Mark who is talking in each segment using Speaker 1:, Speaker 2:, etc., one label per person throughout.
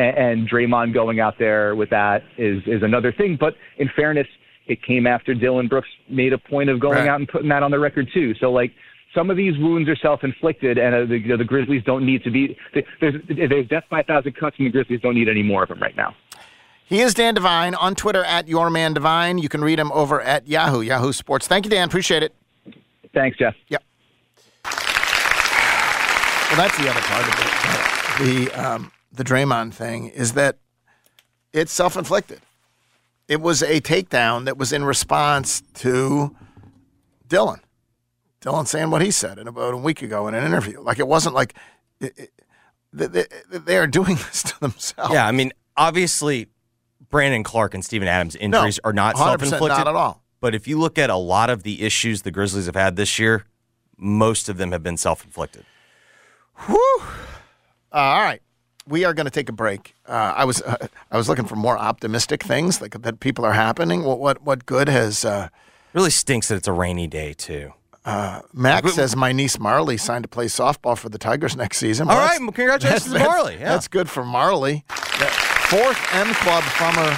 Speaker 1: and, and Draymond going out there with that is is another thing. But in fairness, it came after Dillon Brooks made a point of going
Speaker 2: Right.
Speaker 1: out and putting that on the record too. So like. Some of these wounds are self-inflicted, and uh, the, the Grizzlies don't need to be. There's, there's death by a thousand cuts, and the Grizzlies don't need any more of them right now.
Speaker 3: He is Dan Devine on Twitter at Your Man Devine. You can read him over at Yahoo, Yahoo Sports. Thank you, Dan. Appreciate it.
Speaker 1: Thanks, Jeff.
Speaker 3: Yep. Well, that's the other part of it. The um, the Draymond thing is that it's self inflicted. It was a takedown that was in response to Dillon. Dillon saying what he said in about a week ago in an interview. Like it wasn't like it, it, they, they- are doing this to themselves.
Speaker 2: Yeah, I mean, obviously, Brandon Clarke and Steven Adams' injuries are not self-inflicted.
Speaker 3: not at all.
Speaker 2: But if you look at a lot of the issues the Grizzlies have had this year, most of them have been self-inflicted.
Speaker 3: Whew. Uh, all right, we are going to take a break. Uh, I was uh, I was looking for more optimistic things like that people are happening. What what what good has uh,
Speaker 2: Really stinks that it's a rainy day too.
Speaker 3: Max says my niece Marley signed to play softball for the Tigers next season.
Speaker 2: All
Speaker 3: Well,
Speaker 2: right,
Speaker 3: that's-
Speaker 2: well, congratulations to
Speaker 3: that's-
Speaker 2: Marley. Yeah.
Speaker 3: That's good for Marley. That fourth M club from her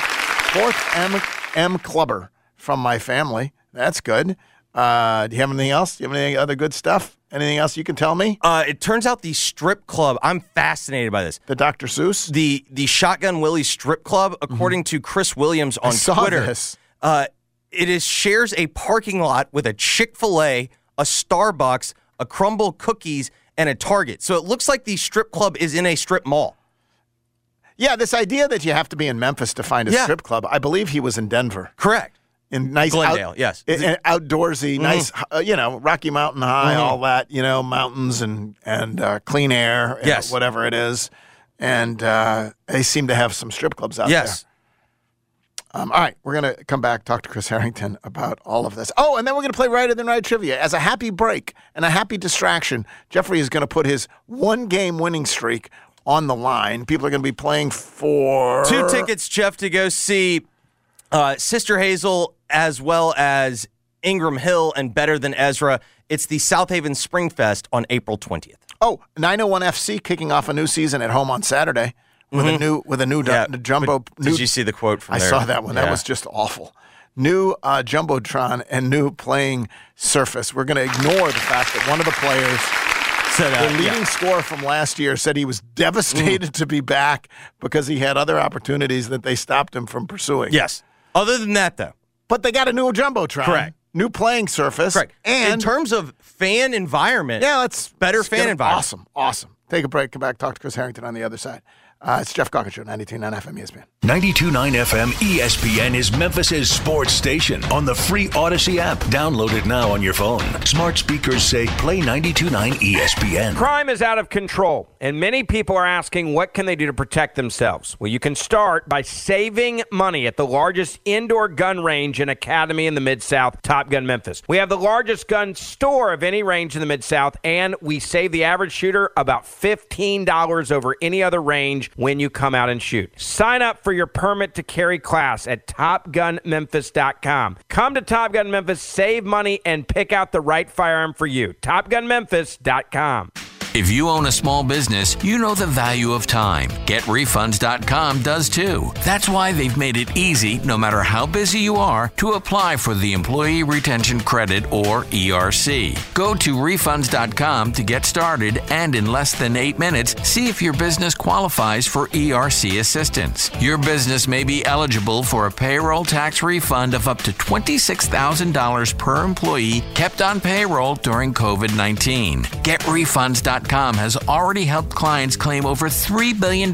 Speaker 3: fourth M M clubber from my family. That's good. Uh, do you have anything else? Do you have any other good stuff? Anything else you can tell me?
Speaker 2: Uh, it turns out the strip club. I'm fascinated by this.
Speaker 3: The Dr. Seuss.
Speaker 2: The the Shotgun Willie Strip Club, according to Chris Williams on
Speaker 3: Mm-hmm.
Speaker 2: Twitter. Uh, it is shares a parking lot with a Chick Fil A, a Starbucks, a Crumbl Cookies, and a Target. So it looks like the strip club is in a strip mall.
Speaker 3: Yeah, this idea that you have to be in Memphis to find a
Speaker 2: Yeah.
Speaker 3: strip club. I believe he was in Denver.
Speaker 2: Correct.
Speaker 3: In nice
Speaker 2: Glendale,
Speaker 3: out-
Speaker 2: yes.
Speaker 3: outdoorsy, nice, uh, you know, Rocky Mountain High, all that, you know, mountains and and uh, clean air, and
Speaker 2: Yes.
Speaker 3: whatever it is, and uh, they seem to have some strip clubs out
Speaker 2: Yes.
Speaker 3: there. Um, all right, we're gonna come back talk to Chris Herrington about all of this. Oh, and then we're gonna play Righter Than Wright trivia as a happy break and a happy distraction. Jeffrey is gonna put his one game winning streak on the line. People are gonna be playing for
Speaker 2: Two tickets, Jeff, to go see uh, Sister Hazel as well as Ingram Hill and Better Than Ezra. It's the Southaven Spring Fest on April 20th.
Speaker 3: Oh, 901 FC kicking off a new season at home on Saturday with a new with a new
Speaker 2: Yeah,
Speaker 3: jumbo.
Speaker 2: but
Speaker 3: new,
Speaker 2: Did you see the quote from
Speaker 3: I
Speaker 2: there?
Speaker 3: saw that one. That was just awful. New uh, jumbotron and new playing surface. We're going to ignore the fact that one of the players,
Speaker 2: Said, uh,
Speaker 3: the leading
Speaker 2: yeah.
Speaker 3: scorer from last year, said he was devastated to be back because he had other opportunities that they stopped him from pursuing.
Speaker 2: Yes. Other than that, though,
Speaker 3: but they got a new jumbotron,
Speaker 2: Correct.
Speaker 3: New playing surface,
Speaker 2: correct.
Speaker 3: And
Speaker 2: in terms of fan environment,
Speaker 3: Yeah, let's
Speaker 2: Better fan environment.
Speaker 3: Awesome, awesome. Take a break. Come back. Talk to Chris Herrington on the other side. Uh, it's Jeff Calkins Show, 92.9 FM ESPN.
Speaker 4: 92.9 FM ESPN is Memphis' sports station on the free Odyssey app. Download it now on your phone. Smart speakers say play 92.9 ESPN.
Speaker 5: Crime is out of control, and many people are asking what can they do to protect themselves. Well, you can start by saving money at the largest indoor gun range and academy in the Mid South, Top Gun Memphis. We have the largest gun store of any range in the Mid South, and we save the average shooter about $15 over any other range when you come out and shoot. Sign up for your permit to carry class at TopGunMemphis.com. Come to Top Gun Memphis, save money, and pick out the right firearm for you. TopGunMemphis.com.
Speaker 6: If you own a small business, you know the value of time. GetRefunds.com does too. That's why they've made it easy, no matter how busy you are, to apply for the Employee Retention Credit or ERC. Go to refunds.com to get started and in less than eight minutes, see if your business qualifies for ERC assistance. Your business may be eligible for a payroll tax refund of up to $26,000 per employee kept on payroll during COVID 19. GetRefunds.com has already helped clients claim over $3 billion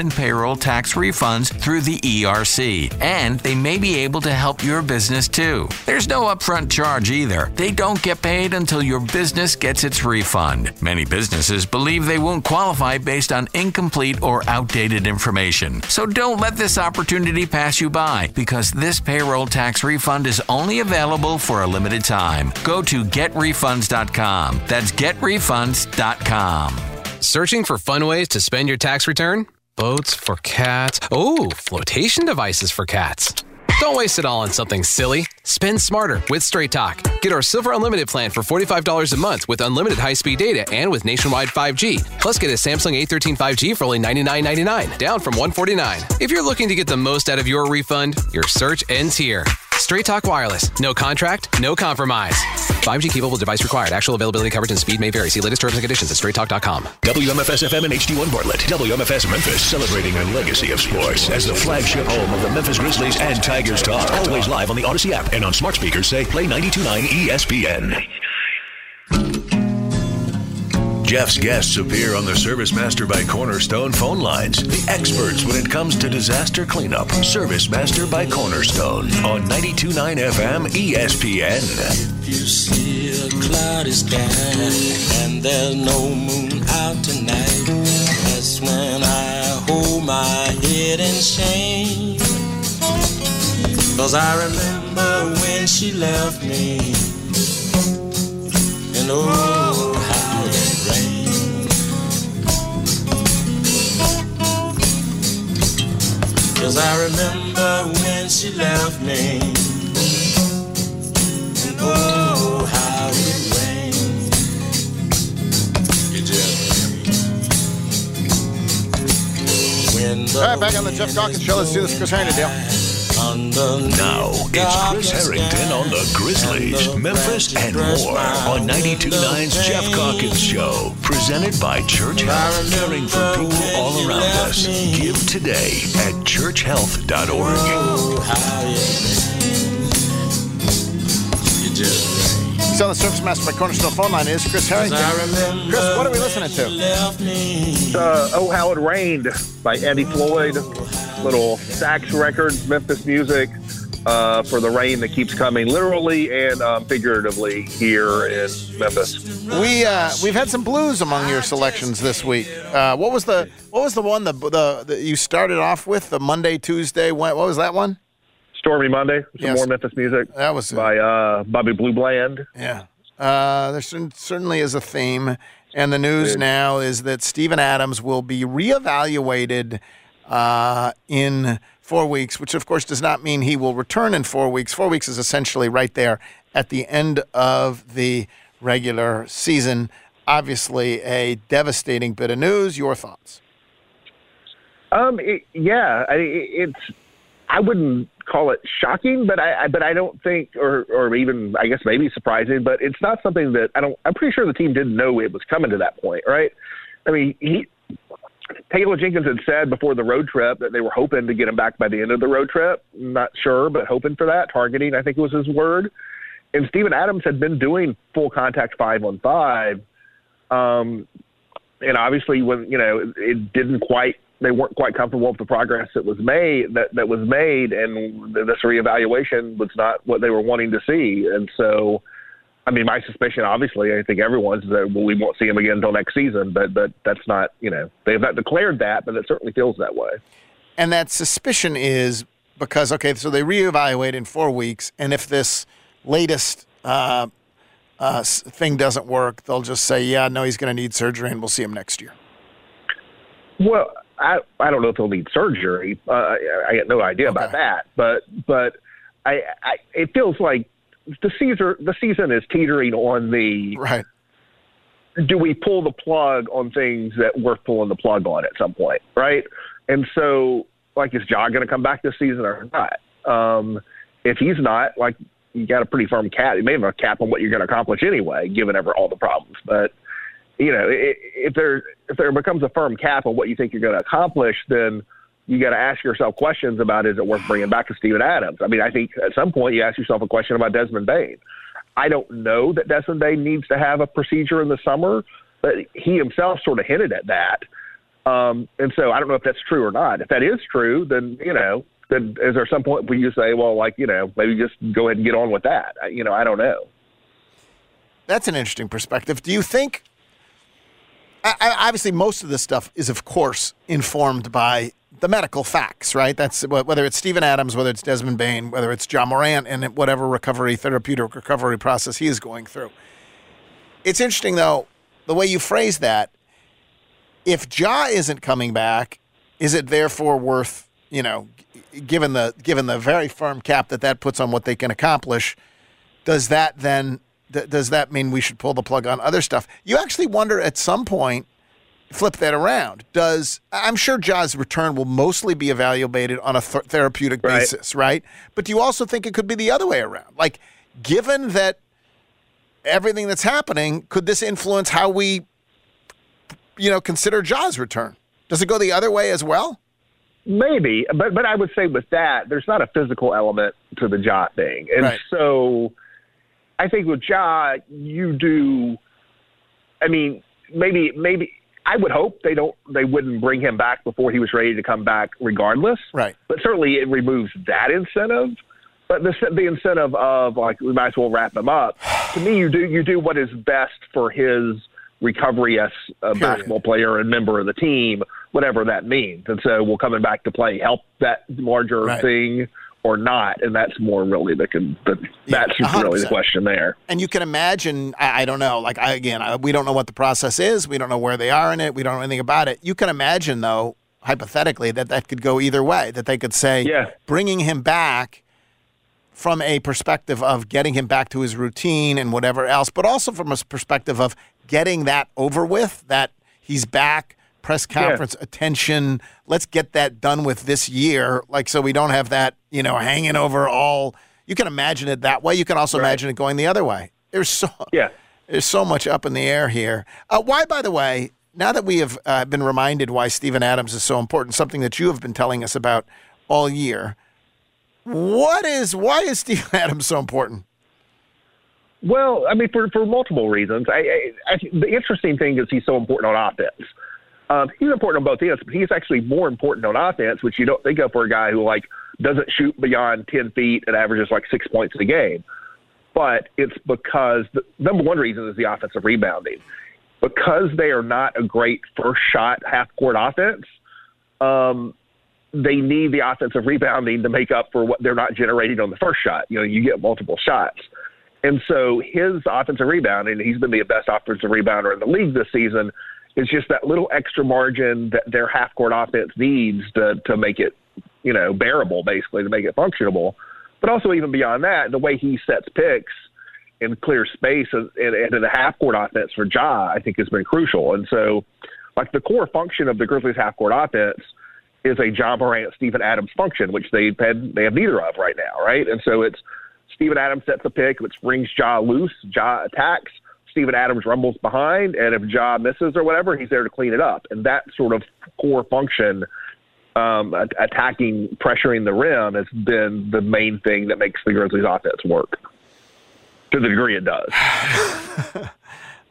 Speaker 6: in payroll tax refunds through the ERC, and they may be able to help your business too. There's no upfront charge either. They don't get paid until your business gets its refund. Many businesses believe they won't qualify based on incomplete or outdated information. So don't let this opportunity pass you by because this payroll tax refund is only available for a limited time. Go to getrefunds.com. That's getrefunds.com.
Speaker 7: Searching for fun ways to spend your tax return? Boats for cats. Oh, flotation devices for cats. Don't waste it all on something silly. Spend smarter with Straight Talk. Get our Silver Unlimited plan for $45 a month with unlimited high speed data and with nationwide 5G. Plus, get a Samsung A13 5G for only $99.99, down from 149. If you're looking to get the most out of your refund, your search ends here. Straight Talk Wireless. No contract, no compromise. 5G capable device required. Actual availability, coverage, and speed may vary. See latest terms and conditions at straighttalk.com.
Speaker 4: WMFS FM and HD1 Bartlett. WMFS Memphis celebrating a legacy of sports as the flagship home of the Memphis Grizzlies and Tigers talk. Always live on the Odyssey app and on smart speakers say play 929 ESPN. Jeff's guests appear on the Service Master by Cornerstone phone lines. The experts when it comes to disaster cleanup. Service Master by Cornerstone on 929 FM ESPN.
Speaker 8: You see a and there's no moon out tonight. That's when I hold my head in shame. Cause I remember when she left me. And oh, Cause I remember when she left me. And oh, how it rained.
Speaker 3: All right, back on the Jeff Calkins Show. Let's do this Chris deal.
Speaker 4: Now, it's Chris Herrington on the Grizzlies, Memphis, and more on 92.9's Jeff Calkins Show. Presented by Church Health, caring for people all around us. Give today at churchhealth.org.
Speaker 8: Oh, how it It just.
Speaker 3: He's on the Service Master by Cornerstone phone line. Is Chris
Speaker 8: Herrington.
Speaker 3: Chris, what are we listening to?
Speaker 9: Uh, Oh How It Rained by Eddie Floyd. Little Stax Records, Memphis music uh, for the rain that keeps coming, literally and um, figuratively here in Memphis.
Speaker 3: We uh, we've had some blues among your selections this week. Uh, what was the what was the one the, the, the you started off with the Monday Tuesday? What, what was that one?
Speaker 9: Stormy Monday, some
Speaker 3: Yes.
Speaker 9: more Memphis music
Speaker 3: That was
Speaker 9: by uh, Bobby Blue Bland.
Speaker 3: Yeah. Uh, there certainly is a theme. And the news now is that Steven Adams will be reevaluated uh, in four weeks, which of course does not mean he will return in four weeks. Four weeks is essentially right there at the end of the regular season. Obviously, a devastating bit of news. Your thoughts?
Speaker 9: Um, it, yeah, I, it's. I wouldn't call it shocking, but I, I but I don't think, or or even I guess maybe surprising, but it's not something that I don't. I'm pretty sure the team didn't know it was coming to that point, right? I mean, he Taylor Jenkins had said before the road trip that they were hoping to get him back by the end of the road trip. Not sure, but hoping for that. Targeting, I think was his word. And Steven Adams had been doing full contact five on five. Um, and obviously when, you know, it didn't quite, they weren't quite comfortable with the progress that was made, that, that was made. And this reevaluation was not what they were wanting to see. And so, I mean, my suspicion, obviously, I think everyone's that we won't see him again until next season. But but that's not, you know, they have not declared that, but it certainly feels that way.
Speaker 3: And that suspicion is because, okay, so they reevaluate in four weeks, and if this latest uh, uh, thing doesn't work, they'll just say, yeah, no, he's going to need surgery, and we'll see him next year.
Speaker 9: Well, I I don't know if he'll need surgery. Uh, I, I got no idea about that. But but I, I it feels like the season the season is teetering on the
Speaker 3: Right.
Speaker 9: do we pull the plug on things that we're pulling the plug on at some point, right? And so, like, is Ja going to come back this season or not? Um, if he's not, like, you got a pretty firm cap. You may have a cap on what you're going to accomplish anyway, given ever all the problems. But you know, i- if there if there becomes a firm cap on what you think you're going to accomplish, then you got to ask yourself questions about is it worth bringing back to Steven Adams? I mean, I think at some point you ask yourself a question about Desmond Bane. I don't know that Desmond Bane needs to have a procedure in the summer, but he himself sort of hinted at that. Um, and so I don't know if that's true or not. If that is true, then you know, then is there some point where you say, well, like you know, maybe just go ahead and get on with that? You know, I don't know.
Speaker 3: That's an interesting perspective. Do you think? I, obviously, most of this stuff is, of course, informed by the medical facts, right? That's whether it's Steven Adams, whether it's Desmond Bane, whether it's Ja Morant, and whatever recovery, therapeutic recovery process he is going through. It's interesting, though, the way you phrase that. If Ja isn't coming back, is it therefore worth you know, given the given the very firm cap that that puts on what they can accomplish, does that then th- does that mean we should pull the plug on other stuff? You actually wonder at some point flip that around. Does I'm sure Ja's return will mostly be evaluated on a th- therapeutic
Speaker 9: Right.
Speaker 3: basis, right? But do you also think it could be the other way around? Like, given that everything that's happening, could this influence how we, you know, consider Ja's return? Does it go the other way as well?
Speaker 9: Maybe, but but I would say with that, there's not a physical element to the Ja thing, and
Speaker 3: Right.
Speaker 9: so I think with Ja, you do. I mean, maybe maybe I would hope they don't they wouldn't bring him back before he was ready to come back, regardless.
Speaker 3: Right.
Speaker 9: But certainly it removes that incentive. But the the incentive of like we might as well wrap him up. To me, you do you do what is best for his recovery as a basketball player and member of the team, whatever that means. And so, will coming back to play help that larger
Speaker 3: Right.
Speaker 9: thing or not? And that's more really the, the
Speaker 3: Yeah,
Speaker 9: that's really
Speaker 3: 100%.
Speaker 9: the question there.
Speaker 3: And you can imagine, I, I don't know, like, I, again, I, we don't know what the process is. We don't know where they are in it. We don't know anything about it. You can imagine, though, hypothetically, that that could go either way, that they could say,
Speaker 9: Yeah.
Speaker 3: bringing him back from a perspective of getting him back to his routine and whatever else, but also from a perspective of getting that over with, that he's back, press conference attention. Let's get that done with this year, like so we don't have that, you know, hanging over all. You can imagine it that way. You can also
Speaker 9: Right.
Speaker 3: imagine it going the other way. There's so
Speaker 9: Yeah.
Speaker 3: there's so much up in the air here. Uh, why, by the way, now that we have uh, been reminded why Steven Adams is so important, something that you have been telling us about all year. What is why is Steven Adams so important?
Speaker 9: Well, I mean, for, for multiple reasons. I, I, I, the interesting thing is he's so important on offense. Um, he's important on both ends, but he's actually more important on offense, which you don't think of for a guy who like doesn't shoot beyond ten feet and averages like six points a game. But it's because the number one reason is the offensive rebounding. Because they are not a great first shot half court offense, um, they need the offensive rebounding to make up for what they're not generating on the first shot. You know, you get multiple shots. And so his offensive rebounding, he's been the best offensive rebounder in the league this season, is just that little extra margin that their half court offense needs to, to make it, you know, bearable, basically, to make it functionable. But also, even beyond that, the way he sets picks in clear space and, and, the half court offense for Ja, I think has been crucial. And so, like, the core function of the Grizzlies half court offense is a Ja Morant, Steven Adams function, which they had they have neither of right now, right? And so it's Steven Adams sets a pick, which brings Ja loose. Ja attacks. Steven Adams rumbles behind, and if Ja misses or whatever, he's there to clean it up. And that sort of core function, um, attacking, pressuring the rim, has been the main thing that makes the Grizzlies' offense work. To the degree it does.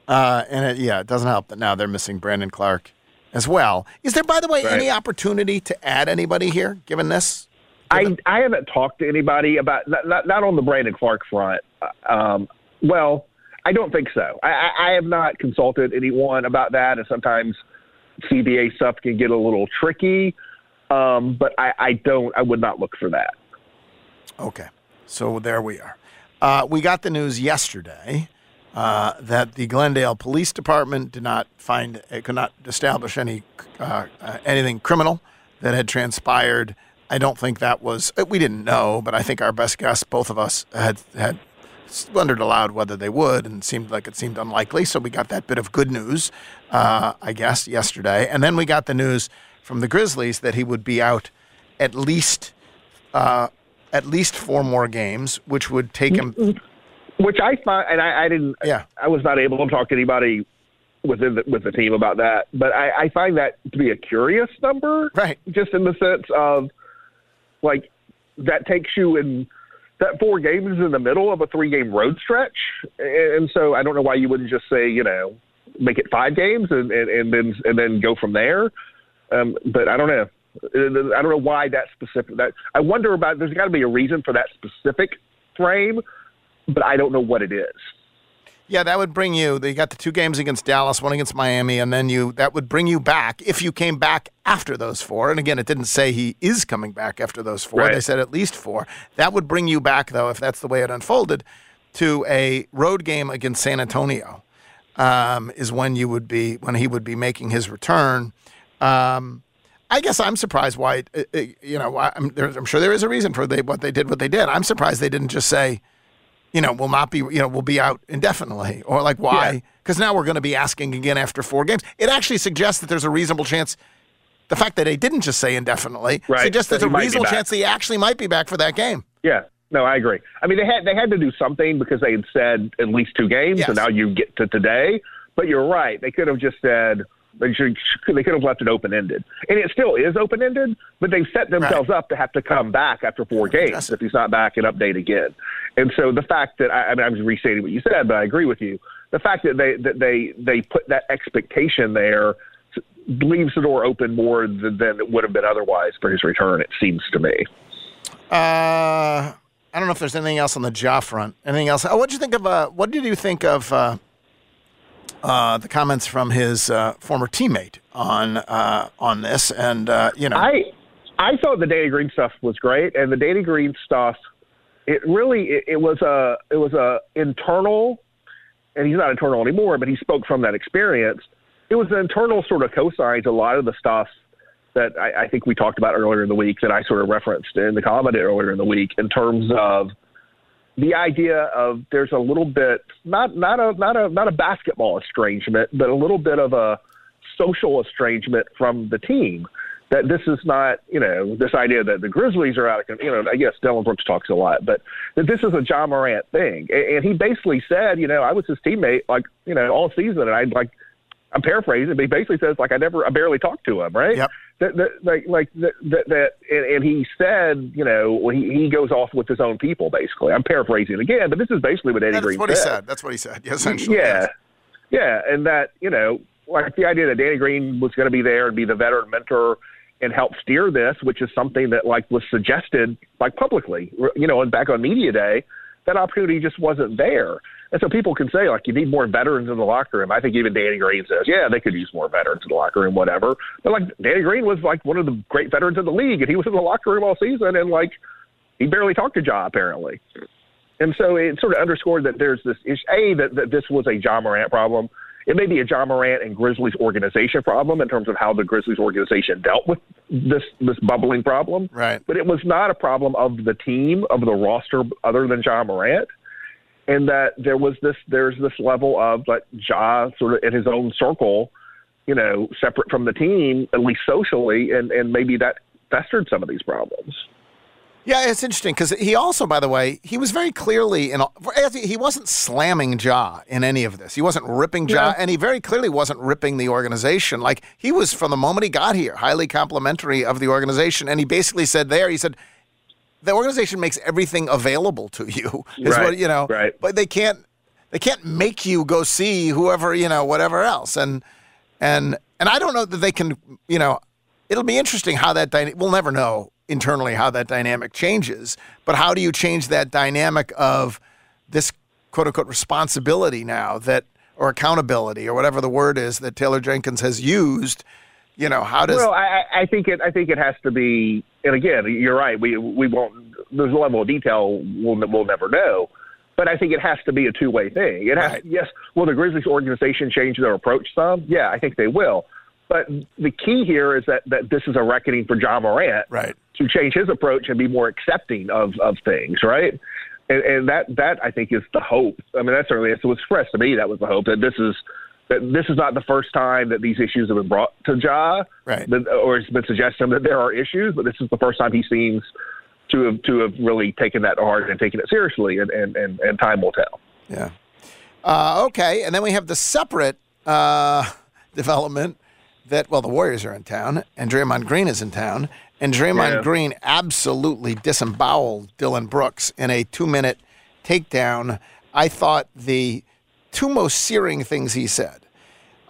Speaker 3: Uh, and it, yeah, it doesn't help that now they're missing Brandon Clarke as well. Is there, by the way,
Speaker 9: Right.
Speaker 3: any opportunity to add anybody here, given this?
Speaker 9: I I haven't talked to anybody about not not, not on the Brandon Clarke front. Um, well, I don't think so. I, I, have not consulted anyone about that, and sometimes CBA stuff can get a little tricky. Um, but I, I don't. I would not look for that.
Speaker 3: Okay, so there we are. Uh, we got the news yesterday uh, that the Glendale Police Department did not find, it could not establish any uh, uh, anything criminal that had transpired. I don't think that was. uh, We didn't know, but I think our best guess, both of us, had had wondered aloud whether they would, and seemed like it seemed unlikely. So we got that bit of good news, uh, I guess, yesterday, and then we got the news from the Grizzlies that he would be out at least uh, at least four more games, which would take him.
Speaker 9: Which I find, and I, I didn't.
Speaker 3: Yeah.
Speaker 9: I was not able to talk to anybody within the, with the team about that. But I, I find that to be a curious number,
Speaker 3: Right.
Speaker 9: Just in the sense of like that takes you in that four games is in the middle of a three game road stretch, and, and so I don't know why you wouldn't just say you know make it five games and, and, and then and then go from there. Um, but I don't know. I don't know why that specific. That I wonder about. There's got to be a reason for that specific frame, but I don't know what it is.
Speaker 3: Yeah, that would bring you. They got the two games against Dallas, one against Miami, and then you. That would bring you back if you came back after those four. And again, it didn't say he is coming back after those four.
Speaker 9: Right.
Speaker 3: They said at least four. That would bring you back, though, if that's the way it unfolded, to a road game against San Antonio. Um, is when you would be when he would be making his return. Um, I guess I'm surprised why. uh, uh, You know, I'm, I'm sure there is a reason for they what they did what they did. I'm surprised they didn't just say, you know, we'll not be, you know, we'll be out indefinitely, or like why?
Speaker 9: Yeah.
Speaker 3: Because now we're going to be asking again after four games. It actually suggests that there's a reasonable chance. The fact that they didn't just say indefinitely
Speaker 9: Right,
Speaker 3: suggests
Speaker 9: that
Speaker 3: there's a
Speaker 9: he might be
Speaker 3: reasonable chance he actually might be back for that game.
Speaker 9: Yeah. No, I agree. I mean, they had they had to do something because they had said at least two games,
Speaker 3: Yes.
Speaker 9: and now you get to today. But you're right; they could have just said they should they could have left it open ended, and it still is open ended. But they've set themselves up to have to come back after four games if he's not back and update again. And so the fact that I, I mean, I'm just restating what you said, but I agree with you. The fact that they that they they put that expectation there leaves the door open more than, than it would have been otherwise for his return. It seems to me.
Speaker 3: Uh, I don't know if there's anything else on the Ja front. Anything else? Oh, what did you think of? Uh, what did you think of uh, uh, the comments from his uh, former teammate on uh, on this? And uh, you know,
Speaker 9: I I thought the Danny Green stuff was great, and the Danny Green stuff, it really it, it was a it was a internal, and he's not internal anymore, but he spoke from that experience. It was an internal sort of cosign to a lot of the stuff that I, I think we talked about earlier in the week that I sort of referenced in the comment earlier in the week in terms of the idea of there's a little bit not not a not a not a basketball estrangement, but a little bit of a social estrangement from the team. That this is not, you know, this idea that the Grizzlies are out of, you know, I guess Dillon Brooks talks a lot, but that this is a Ja Morant thing. And, he basically said, you know, I was his teammate, like, you know, all season, and I like, I'm paraphrasing, but he basically says, like, I never, I barely talked to him, right?
Speaker 3: Yep.
Speaker 9: That, that, like, like that, that, that and, and he said, you know, he, he goes off with his own people, basically. I'm paraphrasing again, but this is basically what Eddie
Speaker 3: that's
Speaker 9: Green
Speaker 3: what he said. That's what he said. Yeah, essentially.
Speaker 9: yeah,
Speaker 3: yes.
Speaker 9: yeah, and that you know, like the idea that Danny Green was going to be there and be the veteran mentor and help steer this, which is something that like was suggested like publicly, you know, and back on media day, that opportunity just wasn't there. And so people can say like you need more veterans in the locker room. I think even Danny Green says, yeah, they could use more veterans in the locker room, whatever. But like Danny Green was like one of the great veterans in the league, and he was in the locker room all season, and like he barely talked to Ja apparently. And so it sort of underscored that there's this issue, A, that, that this was a Ja Morant problem. It may be a Ja Morant and Grizzlies organization problem in terms of how the Grizzlies organization dealt with this this bubbling problem.
Speaker 3: Right.
Speaker 9: But it was not a problem of the team, of the roster other than Ja Morant. And that there was this there's this level of like Ja sort of in his own circle, you know, separate from the team, at least socially, and, and maybe that festered some of these problems.
Speaker 3: Yeah, it's interesting because he also, by the way, he was very clearly in. He wasn't slamming Ja in any of this. He wasn't ripping Ja,
Speaker 9: Yeah.
Speaker 3: and he very clearly wasn't ripping the organization. Like he was from the moment he got here, highly complimentary of the organization, and he basically said there, he said, the organization makes everything available to you. Is
Speaker 9: Right,
Speaker 3: what you know.
Speaker 9: right.
Speaker 3: But they can't. They can't make you go see whoever you know, whatever else, and and and I don't know that they can. You know, it'll be interesting how that dyna- we'll never know internally how that dynamic changes but how do you change that dynamic of this quote unquote responsibility now that or accountability or whatever the word is that Taylor Jenkins has used you know how does
Speaker 9: Well, I, I- think it. I think it has to be. And again, you're right. We we won't. There's a level of detail we'll we'll never know. But I think it has to be a two way thing. It has.
Speaker 3: Right.
Speaker 9: Yes. Will the Grizzlies organization change their approach some? Yeah, I think they will. But the key here is that that this is a reckoning for Ja Morant
Speaker 3: right
Speaker 9: to change his approach and be more accepting of of things. Right. And, and that that I think is the hope. I mean, that's certainly it was expressed to me. That was the hope that this is that this is not the first time that these issues have been brought to Ja,
Speaker 3: Right.
Speaker 9: that, or it's been suggested that there are issues, but this is the first time he seems to have to have really taken that to heart and taken it seriously, and and and, and time will tell.
Speaker 3: yeah uh, okay and then we have the separate uh, development that well the Warriors are in town and Draymond Green is in town and Draymond
Speaker 9: Yeah.
Speaker 3: Green absolutely disemboweled Dillon Brooks in a two minute takedown I thought the two most searing things he said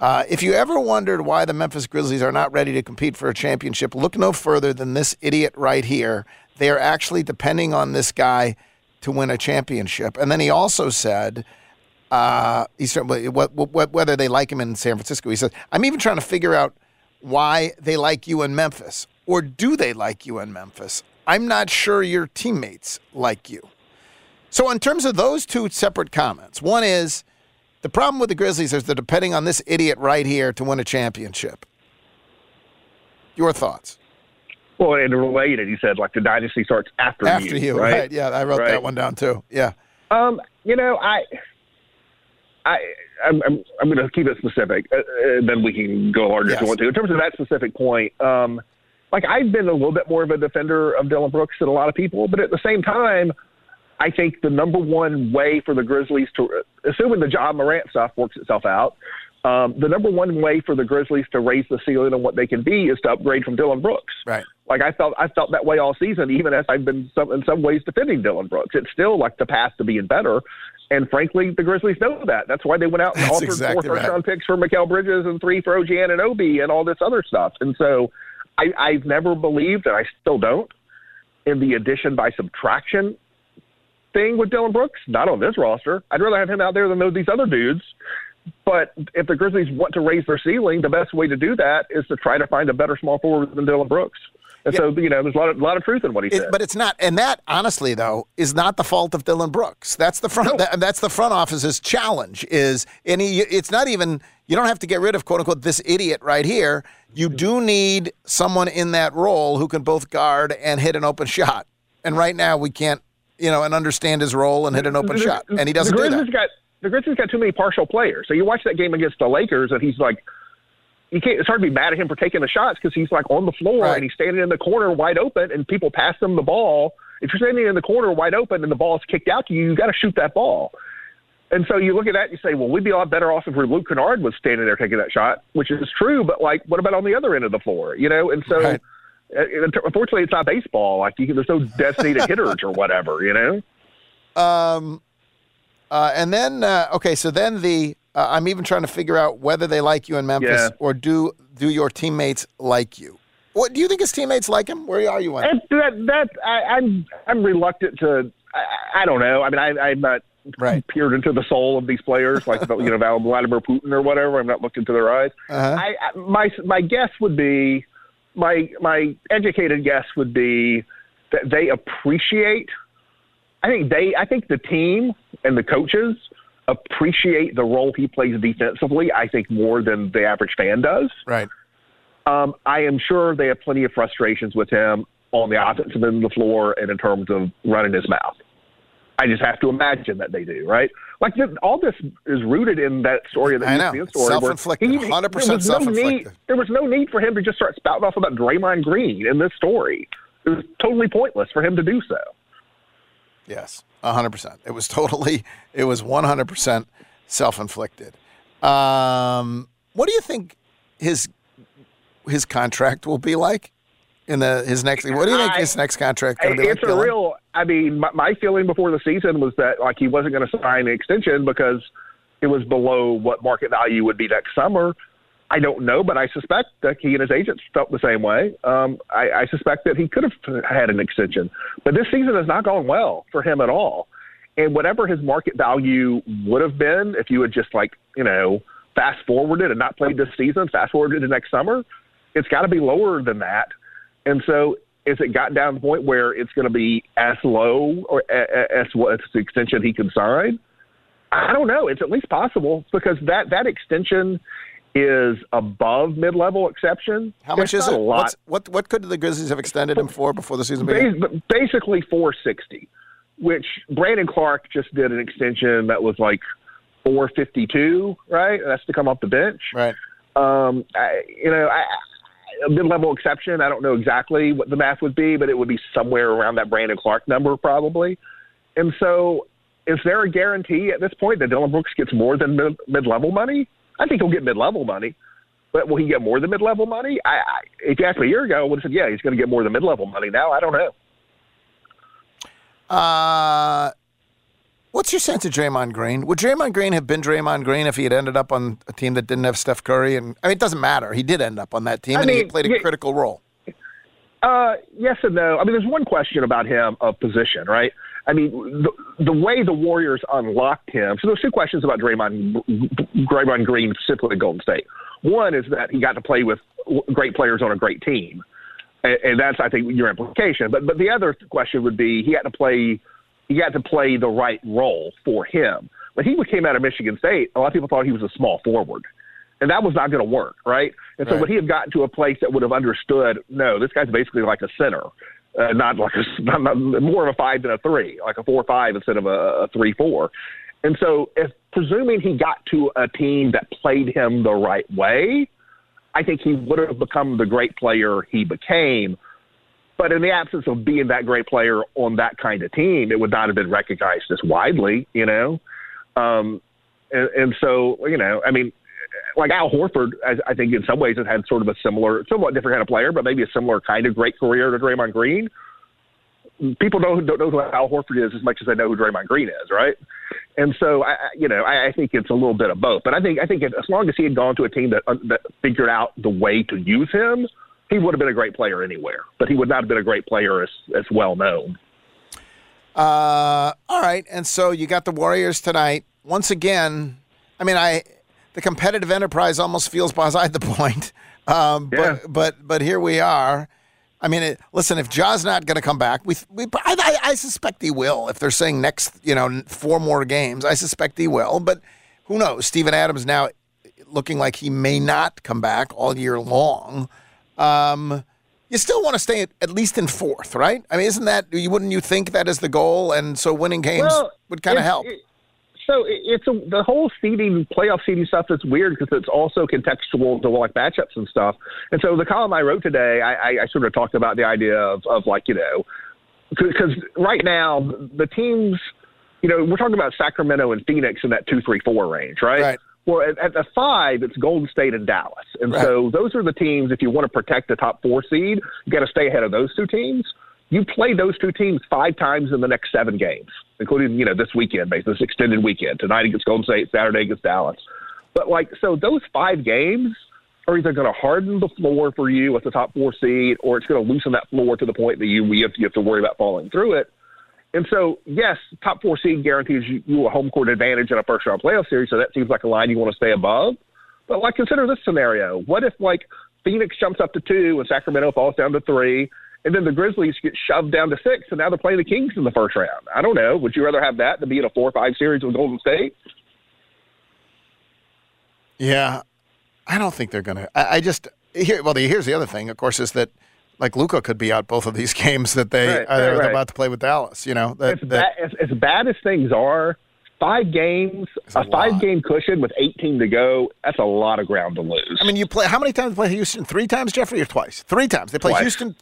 Speaker 3: Uh, if you ever wondered why the Memphis Grizzlies are not ready to compete for a championship, look no further than this idiot right here. They are actually depending on this guy to win a championship. And then he also said, uh, said, whether they like him in San Francisco, he said, I'm even trying to figure out why they like you in Memphis. Or do they like you in Memphis? I'm not sure your teammates like you. So, in terms of those two separate comments, one is the problem with the Grizzlies is they're depending on this idiot right here to win a championship. Your thoughts?
Speaker 9: Well, and related, he said like the dynasty starts after,
Speaker 3: After you,
Speaker 9: right?
Speaker 3: Yeah, I wrote
Speaker 9: Right.
Speaker 3: that one down too. Yeah.
Speaker 9: Um, you know, I, I, I'm, I'm, I'm going to keep it specific, uh, uh, then we can go larger if
Speaker 3: Yes.
Speaker 9: you want to. In terms of that specific point, um, like I've been a little bit more of a defender of Dillon Brooks than a lot of people, but at the same time, I think the number one way for the Grizzlies to, assuming the Ja Morant stuff works itself out, um, the number one way for the Grizzlies to raise the ceiling on what they can be is to upgrade from Dillon Brooks.
Speaker 3: Right.
Speaker 9: Like I felt, I felt that way all season, even as I've been some, in some ways defending Dillon Brooks. It's still like the path to being better, and frankly, the Grizzlies know that. That's why they went out and
Speaker 3: That's
Speaker 9: offered
Speaker 3: exactly
Speaker 9: four first
Speaker 3: right.
Speaker 9: round picks for Mikal Bridges and three for OG Anunoby and all this other stuff. And so, I, I've never believed, and I still don't, in the addition by subtraction thing with Dillon Brooks. Not on this roster. I'd rather have him out there than those these other dudes. But if the Grizzlies want to raise their ceiling, the best way to do that is to try to find a better small forward than Dillon Brooks. And so, you know, there's a lot of, lot of truth in what he
Speaker 3: It,
Speaker 9: said.
Speaker 3: but it's not, and that honestly though is not the fault of Dillon Brooks. That's the front. That, that's the front office's challenge. Is and he, it's not even. You don't have to get rid of quote unquote this idiot right here. You mm-hmm. do need someone in that role who can both guard and hit an open shot. And right now we can't, you know, and understand his role and hit an open
Speaker 9: The-
Speaker 3: shot, and he doesn't
Speaker 9: the
Speaker 3: do
Speaker 9: Grizzlies
Speaker 3: that.
Speaker 9: Got, the Grizzlies got too many partial players. So you watch that game against the Lakers, and he's like, you can't. It's hard to be mad at him for taking the shots because he's like on the floor
Speaker 3: Right.
Speaker 9: and he's standing in the corner wide open, and people pass him the ball. If you're standing in the corner wide open and the ball's kicked out to you, you got to shoot that ball. And so you look at that and you say, well, we'd be a lot better off if Luke Kennard was standing there taking that shot, which is true. But like, what about on the other end of the floor? You know, and so.
Speaker 3: Right.
Speaker 9: Uh, Unfortunately, it's not baseball. Like you can, there's no designated hitters or whatever, you know.
Speaker 3: Um, uh, and then uh, okay, so then the uh, I'm even trying to figure out whether they like you in Memphis
Speaker 9: Yeah.
Speaker 3: or do do your teammates like you. What do you think his teammates like him? Where are you?
Speaker 9: And that that I, I'm I'm reluctant to. I, I don't know. I mean, I, I'm not
Speaker 3: Right.
Speaker 9: peered into the soul of these players, like you know Vladimir Putin or whatever. I'm not looking to their eyes.
Speaker 3: Uh-huh.
Speaker 9: I, I my my guess would be my my educated guess would be that they appreciate. I think they. I think the team and the coaches appreciate the role he plays defensively. I think more than the average fan does.
Speaker 3: Right.
Speaker 9: Um, I am sure they have plenty of frustrations with him on the offensive end of the floor and in terms of running his mouth. I just have to imagine that they do, right? Like all this is rooted in that story of the
Speaker 3: I know.
Speaker 9: Story.
Speaker 3: Self-inflicted. 100%
Speaker 9: there was no
Speaker 3: self-inflicted.
Speaker 9: need- there was no need for him to just start spouting off about Draymond Green in this story. It was totally pointless for him to do so.
Speaker 3: Yes, hundred percent. It was totally. It was one hundred percent self-inflicted. Um, what do you think his his contract will be like in the his next? What do you think
Speaker 9: I-
Speaker 3: his next contract going to be
Speaker 9: it's
Speaker 3: like?
Speaker 9: a
Speaker 3: Dillon?
Speaker 9: real. I mean, my, my feeling before the season was that like he wasn't going to sign an extension because it was below what market value would be next summer. I don't know, but I suspect that he and his agents felt the same way. Um, I, I suspect that he could have had an extension, but this season has not gone well for him at all. And whatever his market value would have been if you had just like you know fast forwarded and not played this season, fast forwarded to next summer, it's got to be lower than that. And so, is it gotten down to the point where it's going to be as low or as what the extension he can sign? I don't know. It's at least possible because that that extension is above mid level exception.
Speaker 3: How much is it?
Speaker 9: A lot.
Speaker 3: What's, what what could the Grizzlies have extended him for before the season began?
Speaker 9: Basically 460, which Brandon Clarke just did an extension that was like 452, right? That's to come off the bench.
Speaker 3: Right.
Speaker 9: Um, I, you know, I- a mid-level exception. I don't know exactly what the math would be, but it would be somewhere around that Brandon Clarke number probably. And so, is there a guarantee at this point that Dillon Brooks gets more than mid- mid-level money? I think he'll get mid-level money, but will he get more than mid-level money? I, I if you asked me a year ago, I would have said, yeah, he's going to get more than mid-level money. Now, I don't know.
Speaker 3: Uh, what's your sense of Draymond Green? Would Draymond Green have been Draymond Green if he had ended up on a team that didn't have Steph Curry? And I mean, it doesn't matter. He did end up on that team,
Speaker 9: I
Speaker 3: and he played a critical role.
Speaker 9: Uh, yes and no. I mean, there's one question about him of position, right? I mean, the, the way the Warriors unlocked him. So there's two questions about Draymond, Draymond Green specifically at Golden State. One is that he got to play with great players on a great team, and, and that's I think your implication. But but the other question would be he had to play he got to play the right role for him. When he came out of Michigan State, a lot of people thought he was a small forward. and that was not going to work, right? And so
Speaker 3: Right.
Speaker 9: would he have gotten to a place that would have understood? No, this guy's basically like a center, uh, not like a not, not, more of a five than a three, like a four five instead of a, a three four. And so, if presuming he got to a team that played him the right way, I think he would have become the great player he became. But in the absence of being that great player on that kind of team, it would not have been recognized as widely, you know. Um, and, and so, you know, I mean, like Al Horford, I, I think in some ways has had sort of a similar, somewhat different kind of player, but maybe a similar kind of great career to Draymond Green. People don't don't know who Al Horford is as much as they know who Draymond Green is, right? And so, I, you know, I, I think it's a little bit of both. But I think I think as long as he had gone to a team that uh, that figured out the way to use him, he would have been a great player anywhere. But he would not have been a great player as as well known.
Speaker 3: Uh, all right, and so you got the Warriors tonight. Once again, I mean, I the competitive enterprise almost feels beside the point. Um,
Speaker 9: Yeah.
Speaker 3: but but but here we are. I mean, it, listen, if Ja's not going to come back, we, we I, I, I suspect he will. If they're saying next, you know, four more games, I suspect he will. But who knows? Steven Adams now looking like he may not come back all year long. Um, you still want to stay at, at least in fourth, right? I mean, isn't that you wouldn't you think that is the goal? And so winning games
Speaker 9: Well,
Speaker 3: would kind of help.
Speaker 9: it- so it- it's a, the whole seeding playoff seeding stuff that's weird because it's also contextual to like matchups and stuff. And so the column I wrote today, I, I, I sort of talked about the idea of, of like you know, because right now the teams, you know, we're talking about Sacramento and Phoenix in that two, three, four range, right?
Speaker 3: Right.
Speaker 9: Well, at, at the five, it's Golden State and Dallas, and
Speaker 3: Right.
Speaker 9: so those are the teams. If you want to protect the top four seed, you got to stay ahead of those two teams. You play those two teams five times in the next seven games, including you know this weekend, basically this extended weekend tonight against Golden State, Saturday against Dallas. But like, so those five games are either going to harden the floor for you at the top four seed, or it's going to loosen that floor to the point that you you have, you have to worry about falling through it. And so, yes, top four seed guarantees you, a home court advantage in a first round playoff series. So that seems like a line you want to stay above. But like, consider this scenario: What if like Phoenix jumps up to two and Sacramento falls down to three, and then the Grizzlies get shoved down to six, and now they're playing the Kings in the first round? I don't know. Would you rather have that than be in a four or five series with Golden State?
Speaker 3: Yeah, I don't think they're going to. I, I just here. Well, here's the other thing, of course, is that like Luka could be out both of these games that they
Speaker 9: Right, uh,
Speaker 3: are they're
Speaker 9: right, right.
Speaker 3: about to play with Dallas. You know, that,
Speaker 9: as,
Speaker 3: that
Speaker 9: bad, as, as bad as things are, five games,
Speaker 3: a
Speaker 9: a,
Speaker 3: lot.
Speaker 9: five game cushion with 18 to go, that's a lot of ground to lose.
Speaker 3: I mean, you play how many times play Houston? Three times, Jeffrey, or twice? Three times. They play
Speaker 9: Twice.
Speaker 3: Houston,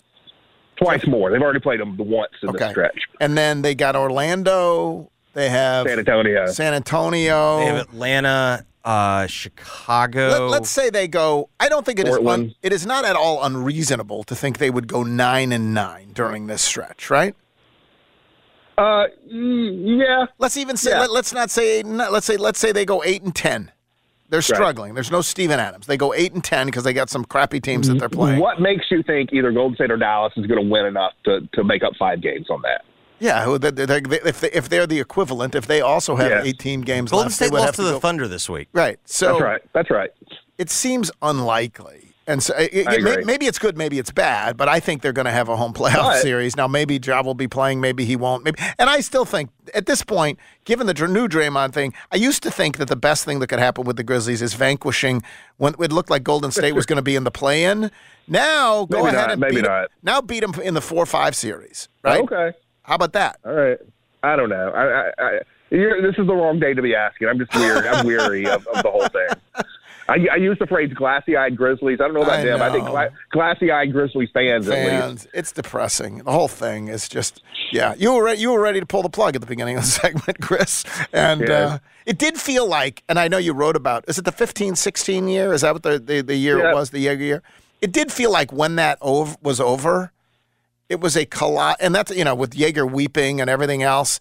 Speaker 9: Twice more. They've already played them the once in
Speaker 3: okay,
Speaker 9: the stretch.
Speaker 3: and then they got Orlando. They have
Speaker 9: San Antonio.
Speaker 3: San Antonio.
Speaker 2: They have Atlanta, uh, Chicago.
Speaker 3: Let, us say they go. I don't think it is. Un, it is not at all unreasonable to think they would go nine and nine during this stretch, right?
Speaker 9: Uh, mm, yeah.
Speaker 3: Let's even say.
Speaker 9: Yeah.
Speaker 3: Let, us not say. Let's say. Let's say they go eight and ten. They're struggling. There's no Steven Adams. They go eight and ten because they got some crappy teams that they're playing.
Speaker 9: What makes you think either Golden State or Dallas is going to win enough to, to make up five games on that?
Speaker 3: Yeah, if they, if they're the equivalent, if they also have
Speaker 9: Yeah.
Speaker 3: 18 games
Speaker 2: Golden
Speaker 3: left, they
Speaker 2: State
Speaker 3: would have
Speaker 2: lost to the
Speaker 3: go-
Speaker 2: Thunder this week.
Speaker 3: Right. So
Speaker 9: That's right. That's right.
Speaker 3: it seems unlikely. And so it, it- may- maybe it's good, maybe it's bad, but I think they're going to have a home playoff
Speaker 9: But-
Speaker 3: series. Now, maybe Ja will be playing, maybe he won't. Maybe, and I still think at this point, given the dr- new Draymond thing, I used to think that the best thing that could happen with the Grizzlies is vanquishing when it looked like Golden State was going to be in the play-in. Now, go
Speaker 9: Maybe
Speaker 3: ahead
Speaker 9: not,
Speaker 3: and
Speaker 9: maybe
Speaker 3: beat 'em-
Speaker 9: not.
Speaker 3: Now beat them in the four-five series, right?
Speaker 9: Okay.
Speaker 3: How about that?
Speaker 9: All right. I don't know. I, I, I, you're, this is the wrong day to be asking. I'm just weird. I'm weary of, of the whole thing. I, I use the phrase glassy-eyed Grizzlies. I don't know about
Speaker 3: I
Speaker 9: them. I think gla- glassy-eyed Grizzlies fans, at least.
Speaker 3: fans. It's depressing. The whole thing is just yeah. You were re- you were ready to pull the plug at the beginning of the segment, Chris, and
Speaker 9: Yeah.
Speaker 3: uh, it did feel like. And I know you wrote about. Is it the 15, 16 year? Is that what the the, the year
Speaker 9: Yeah.
Speaker 3: it was? The Joerger year. It did feel like when that ov- was over, it was a colo- and that's you know with Joerger weeping and everything else,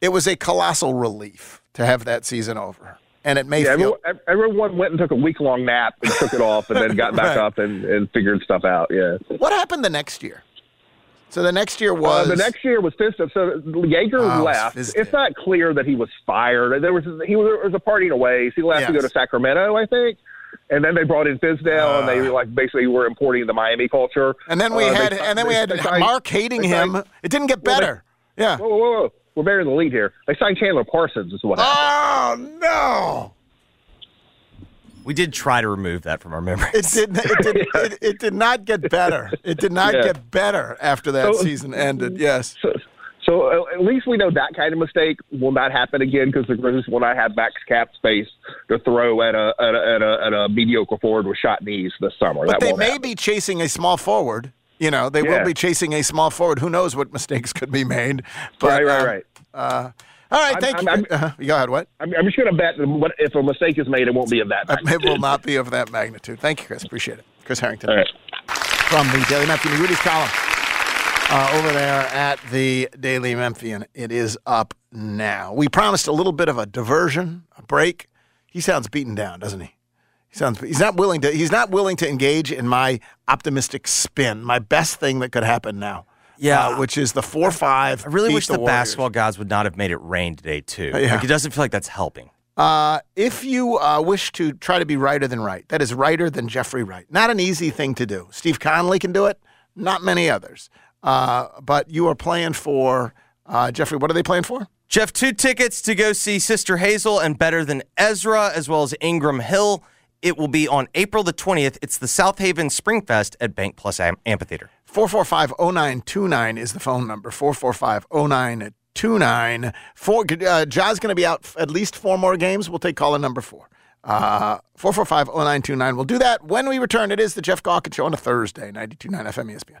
Speaker 3: it was a colossal relief to have that season over. And it may
Speaker 9: Yeah,
Speaker 3: feel
Speaker 9: everyone, went and took a week-long nap and took it off and then got back
Speaker 3: Right.
Speaker 9: up and, and figured stuff out. Yeah.
Speaker 3: what happened the next year. So the next year
Speaker 9: Uh,
Speaker 3: was
Speaker 9: the next year was Fizdale. So Joerger
Speaker 3: Oh,
Speaker 9: left.
Speaker 3: Fizdale.
Speaker 9: It's not clear that he was fired. There was he was, there was a parting of ways. He left to go to Sacramento, I think. And then they brought in Fizdale, and they like basically were importing the Miami culture.
Speaker 3: And then we
Speaker 9: Uh,
Speaker 3: had,
Speaker 9: si-
Speaker 3: and then we had
Speaker 9: they signed-
Speaker 3: Mark hating
Speaker 9: they
Speaker 3: him.
Speaker 9: signed-
Speaker 3: It didn't get
Speaker 9: Well, they-
Speaker 3: better. yeah.
Speaker 9: Whoa, whoa, whoa! We're burying the lead here. They signed Chandler Parsons, is what happened.
Speaker 3: Oh no!
Speaker 2: We did try to remove that from our memories.
Speaker 3: It did. It did. it, it did not get better. It did not
Speaker 9: Yeah.
Speaker 3: get better after that
Speaker 9: So-
Speaker 3: season ended. Yes.
Speaker 9: So, so uh, at least we know that kind of mistake will not happen again because the Grizzlies will not have max cap space to throw at a at a, at a, at a mediocre forward with shot knees this summer.
Speaker 3: But
Speaker 9: that
Speaker 3: they may
Speaker 9: happen.
Speaker 3: be chasing a small forward. You know, they will be chasing a small forward. Who knows what mistakes could be made? But,
Speaker 9: right, right,
Speaker 3: um,
Speaker 9: right.
Speaker 3: Uh, all right,
Speaker 9: I'm-
Speaker 3: thank
Speaker 9: I'm-
Speaker 3: you. uh, you go ahead. What?
Speaker 9: I'm, I'm just going to bet that if a mistake is made, it won't be of that.
Speaker 3: Uh, It will not be of that magnitude. Thank you, Chris. Appreciate it. Chris Herrington
Speaker 9: All right.
Speaker 3: from the Daily Memphian, Rudy's column uh, over there at the Daily Memphian. It is up now. We promised a little bit of a diversion, a break. He sounds beaten down, doesn't he? He sounds. He's not willing to. He's not willing to engage in my optimistic spin. My best thing that could happen now.
Speaker 2: Yeah.
Speaker 3: uh, which is the four five.
Speaker 2: I really wish the,
Speaker 3: Warriors.
Speaker 2: basketball gods would not have made it rain today too.
Speaker 3: Yeah.
Speaker 2: Like it doesn't feel like that's helping.
Speaker 3: Uh, if you uh, wish to try to be righter than Wright, that is righter than Jeffrey Wright. Not an easy thing to do. Steve Conley can do it, not many others. Uh, but you are playing for uh, Jeffrey. What are they playing for?
Speaker 2: Jeff, two tickets to go see Sister Hazel and Better Than Ezra, as well as Ingram Hill. It will be on April the 20th. It's the Southaven Spring Fest at Bank Plus Am- Amphitheater.
Speaker 3: 445-0929 is the phone number. 445-0929. Four, uh, Ja's going to be out f- at least four more games. We'll take caller number four. Uh, 445-0929. We'll do that when we return. It is the Jeff Calkins Show on a Thursday, 92.9 FM ESPN.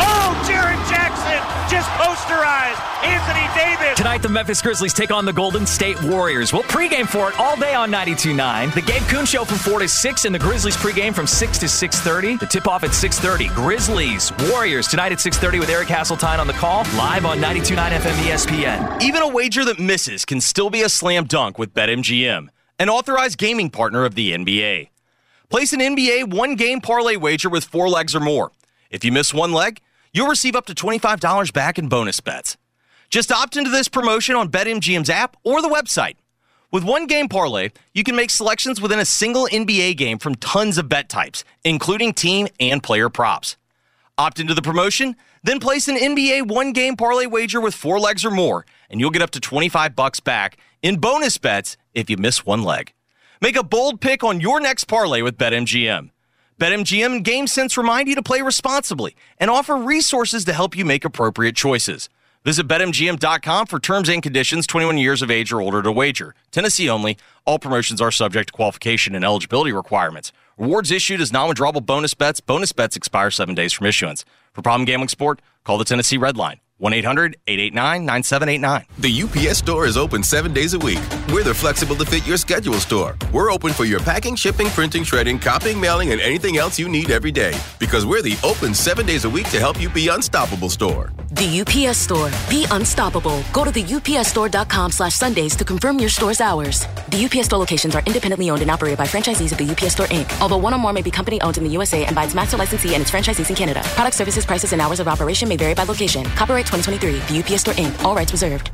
Speaker 10: Oh, Jaren Jackson just posterized Anthony Davis.
Speaker 11: Tonight, the Memphis Grizzlies take on the Golden State Warriors. We'll pregame for it all day on 92.9. The Gabe Kuhn Show from 4 to 6, and the Grizzlies pregame from 6 to 6.30. The tip-off at 6.30. Grizzlies, Warriors, tonight at 6.30 with Eric Hasseltine on the call, live on 92.9 FM ESPN.
Speaker 2: Even a wager that misses can still be a slam dunk with BetMGM, an authorized gaming partner of the NBA. Place an NBA one game parlay wager with four legs or more. If you miss one leg, you'll receive up to $25 back in bonus bets. Just opt into this promotion on BetMGM's app or the website. With one game parlay, you can make selections within a single NBA game from tons of bet types, including team and player props. Opt into the promotion, then place an NBA one game parlay wager with four legs or more, and you'll get up to 25 bucks back in bonus bets if you miss one leg. Make a bold pick on your next parlay with BetMGM. BetMGM and GameSense remind you to play responsibly and offer resources to help you make appropriate choices. Visit BetMGM.com for terms and conditions 21 years of age or older to wager. Tennessee only. All promotions are subject to qualification and eligibility requirements. Rewards issued as non withdrawable bonus bets. Bonus bets expire seven days from issuance. For problem gambling sport, call the Tennessee Red Line 1 800 889 9789.
Speaker 12: The UPS store is open seven days a week. We're the flexible to fit your schedule store. We're open for your packing, shipping, printing, shredding, copying, mailing, and anything else you need every day. Because we're the open seven days a week to help you be unstoppable store.
Speaker 13: The UPS Store. Be unstoppable. Go to the upsstore.com slash Sundays to confirm your store's hours. The UPS Store locations are independently owned and operated by franchisees of the UPS Store, Inc. Although one or more may be company owned in the USA and by its master licensee and its franchisees in Canada. Product services, prices, and hours of operation may vary by location. Copyright 2023. The UPS Store, Inc. All rights reserved.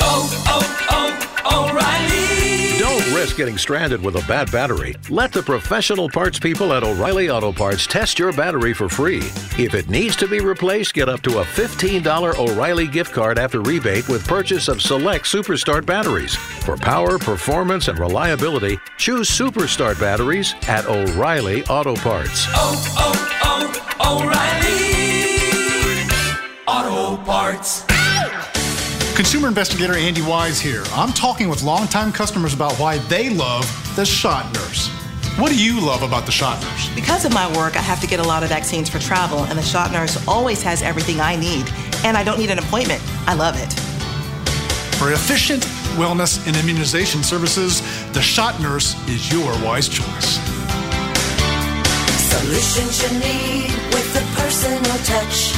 Speaker 13: Oh, oh, oh, O'Reilly!
Speaker 14: Don't risk getting stranded with a bad battery. Let the professional parts people at O'Reilly Auto Parts test your battery for free. If it needs to be replaced, get up to a $15 O'Reilly gift card after rebate with purchase of select Superstart batteries. For power, performance, and reliability, choose Superstart batteries at O'Reilly Auto Parts. Oak, Oak, O'Reilly!
Speaker 15: Auto Parts.
Speaker 16: Consumer investigator Andy Wise here. I'm talking with longtime customers about why they love the shot nurse. What do you love about the shot nurse?
Speaker 17: Because of my work, I have to get a lot of vaccines for travel, and the shot nurse always has everything I need. And I don't need an appointment. I love it.
Speaker 16: For efficient wellness and immunization services, the shot nurse is your wise choice.
Speaker 15: Solutions you need with the personal touch.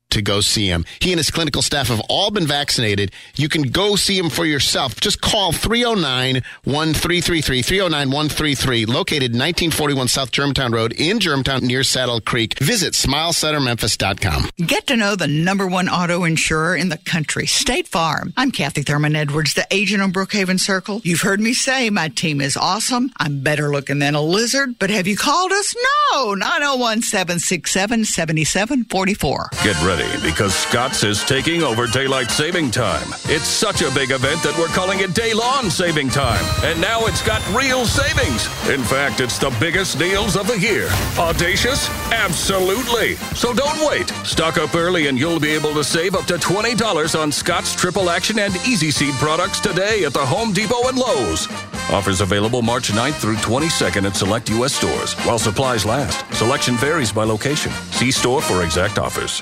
Speaker 15: to go see him. He and his clinical staff have all been vaccinated. You can go see him for yourself. Just call 309 1333, 309 133, located 1941 South Germantown Road in Germantown near Saddle Creek. Visit smilecentermemphis.com.
Speaker 18: Get to know the number one auto insurer in the country, State Farm. I'm Kathy Thurman Edwards, the agent on Brookhaven Circle. You've heard me say my team is awesome. I'm better looking than a lizard, but have you called us? No, 901 767 7744.
Speaker 4: Get ready because Scott's is taking over daylight saving time. It's such a big event that we're calling it Day Saving Time. And now it's got real savings. In fact, it's the biggest deals of the year. Audacious? Absolutely. So don't wait. Stock up early and you'll be able to save up to $20 on Scott's Triple Action and Easy Seed products today at the Home Depot and Lowe's. Offers available March 9th through 22nd at select U.S. stores while supplies last. Selection varies by location. See store for exact offers.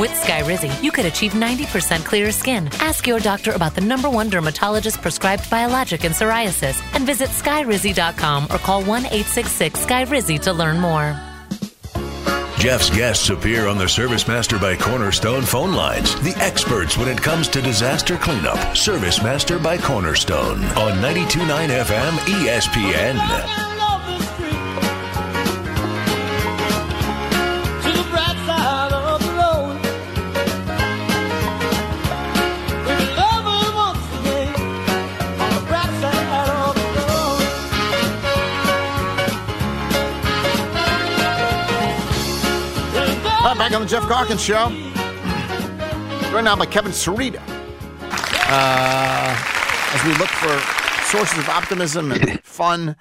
Speaker 19: With Skyrizi, you could achieve 90% clearer skin. Ask your doctor about the number one dermatologist prescribed biologic in psoriasis and visit skyrizi.com or call 1 866 Skyrizi to learn more.
Speaker 4: Jeff's guests appear on the Service Master by Cornerstone phone lines. The experts when it comes to disaster cleanup. Service Master by Cornerstone on 92.9 FM ESPN.
Speaker 8: The
Speaker 3: Jeff Calkins Show. Joined now by Kevin Cerrito. Uh, as we look for sources of optimism and fun,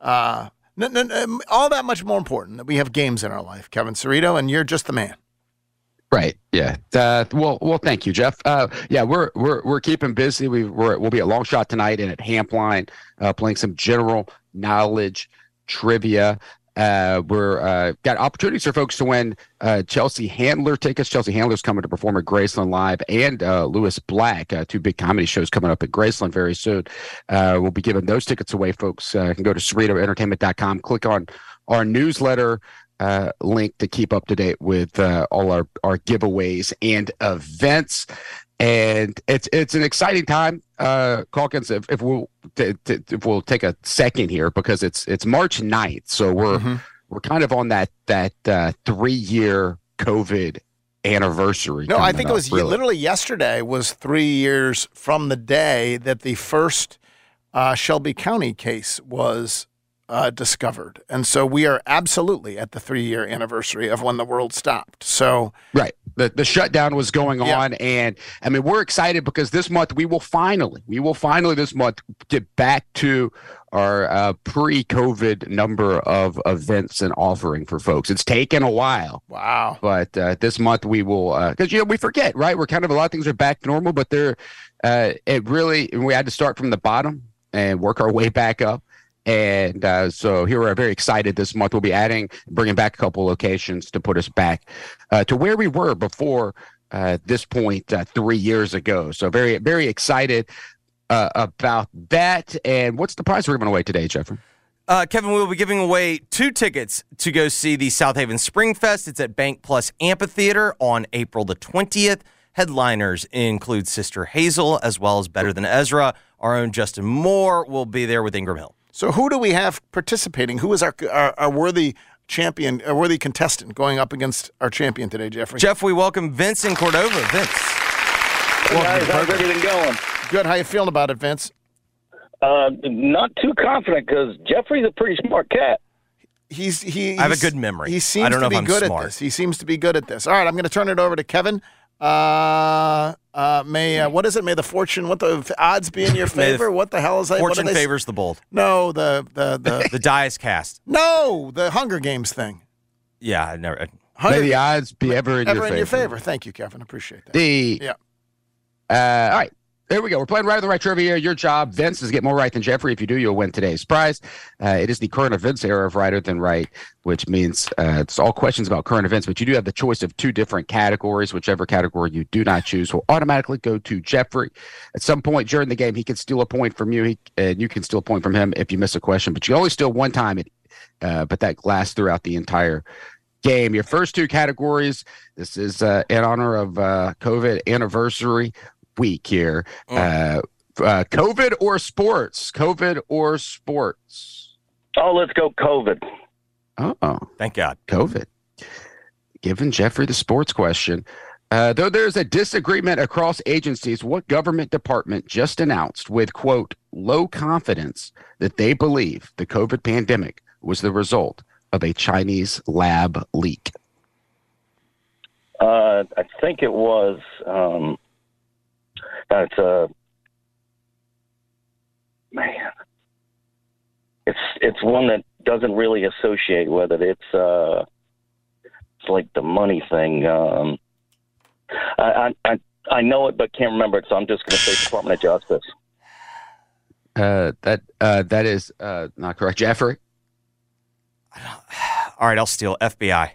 Speaker 3: uh, n- n- all that much more important that we have games in our life, Kevin Cerrito, and you're just the man.
Speaker 20: Right. Yeah. Uh, well, well, thank you, Jeff. Uh, yeah, we're we're we're keeping busy. We we're, we'll be at Long Shot tonight and at Hampline, uh, playing some general knowledge trivia. Uh, we're uh, got opportunities for folks to win uh, Chelsea Handler tickets. Chelsea Handler's coming to perform at Graceland Live, and uh, Lewis Black, uh, two big comedy shows coming up at Graceland very soon. Uh, we'll be giving those tickets away. Folks can go to CerritoEntertainment.com, click on our newsletter uh, link to keep up to date with uh, all our, our giveaways and events. And it's it's an exciting time, uh, Calkins. If, if we'll t- t- if we'll take a second here because it's it's March 9th, so we're
Speaker 3: Mm-hmm.
Speaker 20: we're kind of on that that uh, three year COVID anniversary.
Speaker 3: No, I think it was
Speaker 20: really.
Speaker 3: literally yesterday was three years from the day that the first uh, Shelby County case was uh, discovered, and so we are absolutely at the three-year anniversary of when the world stopped. So,
Speaker 20: Right. The the shutdown was going
Speaker 3: Yeah.
Speaker 20: on and I mean we're excited because this month we will finally we will finally this month get back to our uh, pre-COVID number of events and offering for folks. It's taken a while.
Speaker 3: Wow.
Speaker 20: But uh, this month we will because you know we forget, right? We're kind of a lot of things are back to normal, but they're uh, it really we had to start from the bottom and work our way back up. And uh, so here we're very excited this month. We'll be adding, bringing back a couple locations to put us back uh, to where we were before uh, this point uh, three years ago. So very, very excited uh, about that. And what's the prize we're giving away today, Jeffrey?
Speaker 2: Uh, Kevin, we will be giving away two tickets to go see the Southaven Spring Fest. It's at Bank Plus Amphitheater on April the 20th. Headliners include Sister Hazel as well as Better Than Ezra. Our own Justin Moore will be there with Ingram Hill.
Speaker 3: So who do we have participating? Who is our our, our worthy champion, a worthy contestant going up against our champion today, Jeffrey.
Speaker 2: Jeff, we welcome Vince in Cordova. Vince.
Speaker 21: Hey guys, how's everything going?
Speaker 3: Good. How you feeling about it, Vince?
Speaker 21: Uh, not too confident because Jeffrey's a pretty smart cat.
Speaker 3: He's he.
Speaker 2: I have a good memory.
Speaker 3: He seems
Speaker 2: I don't
Speaker 3: to be
Speaker 2: if I'm
Speaker 3: good
Speaker 2: smart.
Speaker 3: at this. He seems to be good at this. All right, I'm going to turn it over to Kevin. Uh, uh, may uh, what is it? May the fortune, what the odds be in your
Speaker 2: May the
Speaker 3: favor? what the hell is that? What
Speaker 2: Fortune
Speaker 3: they
Speaker 2: favors the bold.
Speaker 3: No, the the the
Speaker 2: The die is cast.
Speaker 3: no, the Hunger Games thing.
Speaker 2: Yeah, I never.
Speaker 3: Hunger
Speaker 20: May the odds be ever in
Speaker 3: ever
Speaker 20: your
Speaker 3: in
Speaker 20: favor.
Speaker 3: your favor. Thank you, Kevin. Appreciate that.
Speaker 20: The
Speaker 3: Yeah.
Speaker 20: Uh, all right. There we go. We're playing right or the right trivia. Your job, Vince, is get more right than Jeffrey. If you do, you'll win today's prize. Uh, it is the current events era of righter than Wright, which means uh, it's all questions about current events, but you do have the choice of two different categories. Whichever category you do not choose will automatically go to Jeffrey. At some point during the game, he can steal a point from you, he, and you can steal a point from him if you miss a question, but you only steal one time, it, uh, but that lasts throughout the entire game. Your first two categories. This is uh, in honor of uh, COVID anniversary week here. Uh, uh, COVID or sports? COVID or sports?
Speaker 21: Oh, let's go COVID.
Speaker 20: Oh,
Speaker 2: thank God.
Speaker 20: COVID. Given Jeffrey the sports question. Uh, though there's a disagreement across agencies, what government department just announced with, quote, low confidence that they believe the COVID pandemic was the result of a Chinese lab leak?
Speaker 21: Uh, I think it was. Um, it's uh, man. It's it's one that doesn't really associate with it. It's uh, it's like the money thing. Um, I, I I I know it, but can't remember it. So I'm just going to say Department of Justice.
Speaker 20: Uh, that uh, that is uh, not correct. Jeffrey?
Speaker 2: All right, I'll steal FBI.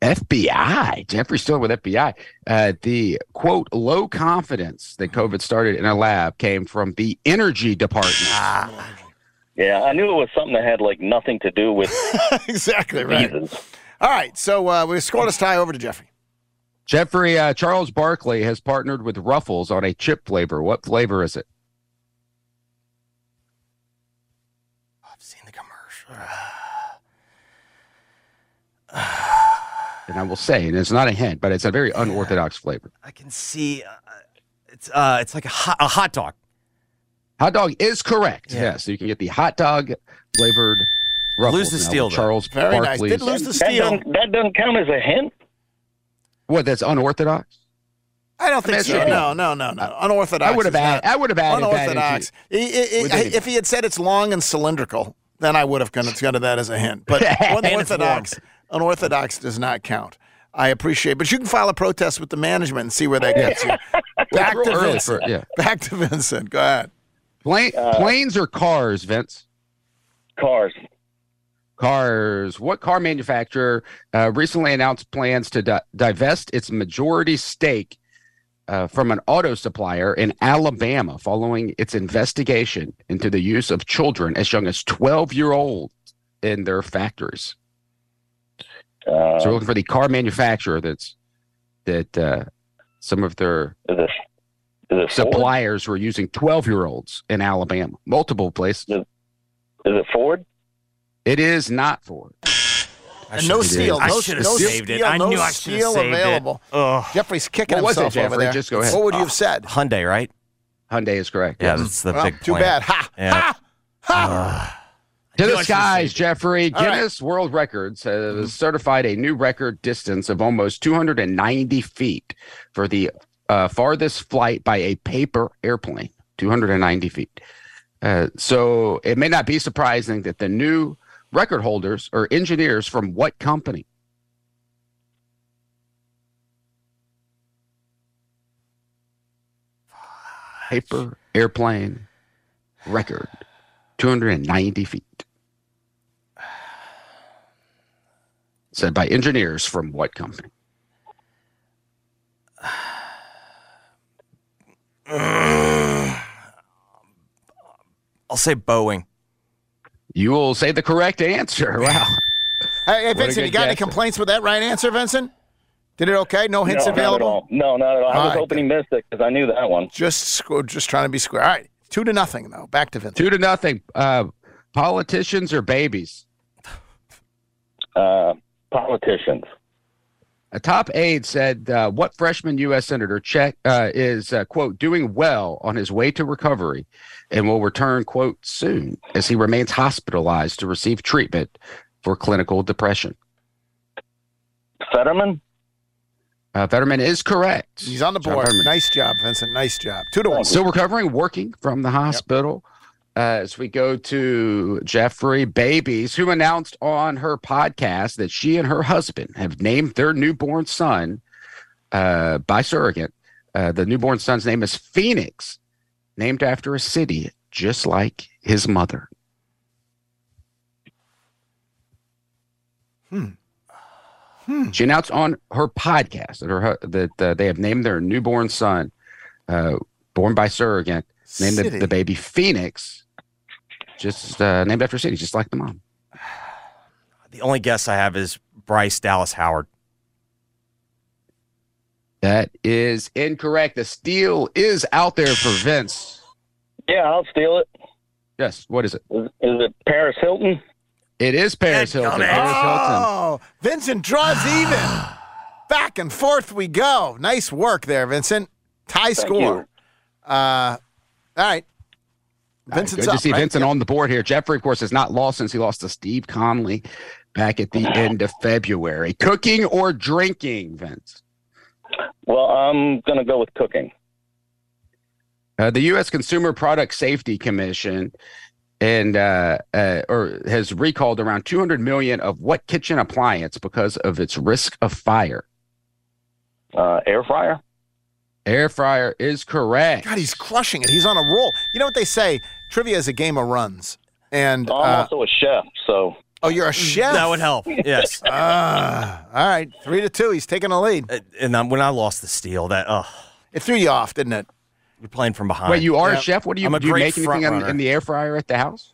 Speaker 20: FBI. Jeffrey still with FBI. Uh, the quote low confidence that COVID started in a lab came from the energy department.
Speaker 21: Yeah, I knew it was something that had like nothing to do with
Speaker 3: exactly right.
Speaker 21: diseases.
Speaker 3: All right, so uh, we scored us tie over to Jeffrey.
Speaker 20: Jeffrey uh, Charles Barkley has partnered with Ruffles on a chip flavor. What flavor is it? And I will say, and it's not a hint, but it's a very unorthodox flavor.
Speaker 2: I can see. Uh, it's uh, it's like a hot, a hot dog.
Speaker 20: Hot dog is correct.
Speaker 2: Yeah.
Speaker 20: Yes, so you can get the hot dog flavored Ruffles.
Speaker 2: Lose the
Speaker 20: now
Speaker 2: steal, though.
Speaker 20: Charles
Speaker 3: Very nice. Did lose the
Speaker 21: That doesn't, that doesn't count as a hint.
Speaker 20: What? That's unorthodox.
Speaker 3: I don't think
Speaker 20: mean,
Speaker 3: so.
Speaker 20: it's-
Speaker 3: No, no, no, no. Unorthodox.
Speaker 20: I would have
Speaker 3: is
Speaker 20: added. I would have added that
Speaker 3: unorthodox.
Speaker 20: into-
Speaker 3: I- I- I-
Speaker 20: with anything.
Speaker 3: if he had said it's long and cylindrical, then I would have considered that as a hint. But
Speaker 2: And
Speaker 3: unorthodox, unorthodox does not count. I appreciate, but you can file a protest with the management and see where that gets you. Back to Vincent.
Speaker 20: for- yeah.
Speaker 3: Back to Vincent. Go ahead.
Speaker 20: Plane, planes or cars, Vince?
Speaker 21: Cars.
Speaker 20: Cars. What car manufacturer uh, recently announced plans to di- divest its majority stake uh, from an auto supplier in Alabama following its investigation into the use of children as young as 12 year olds in their factories?
Speaker 21: Uh,
Speaker 20: so we're looking for the car manufacturer that's that uh, some of their
Speaker 21: is it, is it Ford?
Speaker 20: were using 12 year olds in Alabama, multiple places.
Speaker 21: Is it Ford?
Speaker 20: It is not Ford.
Speaker 3: And no
Speaker 20: should've
Speaker 3: steal.
Speaker 20: I
Speaker 3: No,
Speaker 20: should've
Speaker 3: no
Speaker 20: saved
Speaker 3: steal.
Speaker 2: it. I
Speaker 3: no
Speaker 2: knew I should've
Speaker 3: steal
Speaker 2: saved it.
Speaker 3: available.
Speaker 2: Ugh.
Speaker 3: Jeffrey's kicking
Speaker 20: What was it,
Speaker 3: himself over there.
Speaker 20: Just go ahead.
Speaker 3: What would you have said?
Speaker 2: Hyundai, right?
Speaker 20: Hyundai is correct.
Speaker 2: Yeah,
Speaker 20: yes.
Speaker 2: that's the
Speaker 3: Well,
Speaker 2: big.
Speaker 3: too
Speaker 2: plant.
Speaker 3: bad. Ha!
Speaker 2: Yeah.
Speaker 3: Ha! Ha!
Speaker 20: To
Speaker 2: I
Speaker 20: the skies. Jeffrey.
Speaker 3: All right.
Speaker 20: Guinness World Records has certified a new record distance of almost 290 feet for the uh, farthest flight by a paper airplane. 290 feet. Uh, so it may not be surprising that the new record holders are engineers from what company? Paper airplane record, 290 feet. Said by engineers from what company?
Speaker 2: I'll say Boeing.
Speaker 20: You will say the correct answer. Wow.
Speaker 3: Hey, hey Vincent, you
Speaker 20: good
Speaker 3: got any complaints with that right answer, Vincent? Did it okay? No hints
Speaker 21: no,
Speaker 3: available?
Speaker 21: all. No, not at all. I was
Speaker 3: right,
Speaker 21: hoping he missed it because I knew that one.
Speaker 3: Just just trying to be square. All right. Two to nothing, though. Back to Vincent.
Speaker 20: Two to nothing. Uh, politicians or babies?
Speaker 21: Uh, politicians.
Speaker 20: A top aide said, uh, "What freshman U.S. senator check uh, is uh, quote doing well on his way to recovery, and will return quote soon as he remains hospitalized to receive treatment for clinical depression."
Speaker 21: Fetterman.
Speaker 20: Uh, Fetterman is correct.
Speaker 3: He's on the board.
Speaker 20: Fetterman.
Speaker 3: Nice job, Vincent. Nice job. Two to one.
Speaker 20: Still recovering, working from the hospital. Uh, as we go to Jeffrey Babies, who announced on her podcast that she and her husband have named their newborn son uh, by surrogate. Uh, the newborn son's name is Phoenix, named after a city just like his mother.
Speaker 3: Hmm. Hmm.
Speaker 20: She announced on her podcast that her that uh, they have named their newborn son, uh, born by surrogate, named the, the baby Phoenix, just uh, named after a city, just like the mom.
Speaker 22: The only guess I have is Bryce Dallas Howard.
Speaker 20: That is incorrect. The steal is out there for Vince.
Speaker 21: Yeah, I'll steal it.
Speaker 20: Yes. What is it?
Speaker 21: Is, is it Paris Hilton?
Speaker 20: It is Paris Hilton. Paris Hilton.
Speaker 3: Oh, Vincent draws even. Back and forth we go. Nice work there, Vincent. Tie score. Uh, all right. Vincent's
Speaker 20: Good
Speaker 3: up.
Speaker 20: to see
Speaker 3: right?
Speaker 20: Vincent on the board here. Jeffrey, of course, has not lost since he lost to Steve Conley back at the end of February. Cooking or drinking, Vince?
Speaker 21: Well, I'm going to go with cooking.
Speaker 20: Uh, the U.S. Consumer Product Safety Commission and uh, uh, or has recalled around 200 million of what kitchen appliance because of its risk of fire.
Speaker 21: Uh, air fryer.
Speaker 20: Air fryer is correct.
Speaker 3: God, he's crushing it. He's on a roll. You know what they say? Trivia is a game of runs. And
Speaker 21: I'm
Speaker 3: uh,
Speaker 21: also a chef, so.
Speaker 3: oh, you're a chef.
Speaker 22: That would help. Yes.
Speaker 3: Ah, all right, three to two. He's taking the lead.
Speaker 22: and then when I lost the steal, that oh,
Speaker 3: It threw you off, didn't it?
Speaker 22: you're playing from behind.
Speaker 20: Wait, you are
Speaker 3: Yeah.
Speaker 20: a chef? What do you
Speaker 22: I'm a
Speaker 20: do? You make anything in, in the air fryer at the house?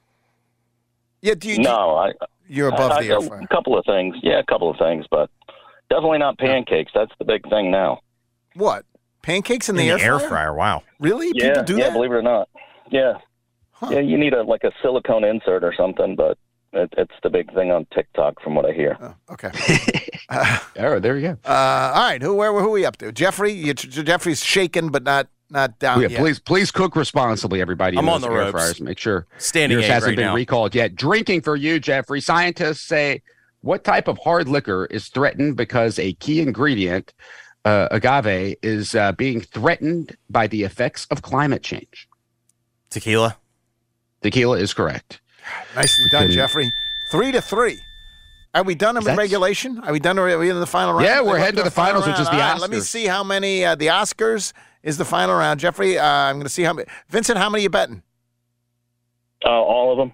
Speaker 3: Yeah. Do you?
Speaker 21: No, I.
Speaker 3: You're above
Speaker 21: I,
Speaker 3: the
Speaker 21: I,
Speaker 3: air fryer.
Speaker 21: A couple of things. Yeah, a couple of things, but definitely not pancakes. That's the big thing now.
Speaker 3: What? Pancakes in
Speaker 22: in
Speaker 3: the,
Speaker 22: the
Speaker 3: air,
Speaker 22: air fryer. Wow.
Speaker 3: Really?
Speaker 21: yeah,
Speaker 3: People do
Speaker 21: yeah,
Speaker 3: that?
Speaker 21: believe it or not. Yeah. Yeah, you need a like a silicone insert or something, but it, it's the big thing on TikTok, from what I hear.
Speaker 3: Okay.
Speaker 20: Oh, there you go.
Speaker 3: Uh, all right. Who? Where? Who are we up to? Jeffrey. You, Jeffrey's shaken, but not not down
Speaker 20: yeah,
Speaker 3: yet.
Speaker 20: please, please cook responsibly, everybody.
Speaker 22: I'm on
Speaker 20: those
Speaker 22: the
Speaker 20: air
Speaker 22: ropes.
Speaker 20: fryers. Make sure
Speaker 22: Standing
Speaker 20: yours hasn't
Speaker 22: right
Speaker 20: been
Speaker 22: now.
Speaker 20: recalled yet. Drinking for you, Jeffrey. Scientists say what type of hard liquor is threatened because a key ingredient, uh, agave, is uh, being threatened by the effects of climate change.
Speaker 22: Tequila.
Speaker 20: Tequila is correct.
Speaker 3: Nicely done, Jeffrey. Three to three. Are we done in
Speaker 20: That's-
Speaker 3: regulation? Are we done? Are we in the final round?
Speaker 20: Yeah, we're heading to the
Speaker 3: final
Speaker 20: finals, which is
Speaker 3: round.
Speaker 20: the
Speaker 3: All right, Let me see how many. Uh, the Oscars is the final round. Jeffrey, uh, I'm going to see how many. Vincent, how many you betting?
Speaker 21: Uh, all of them.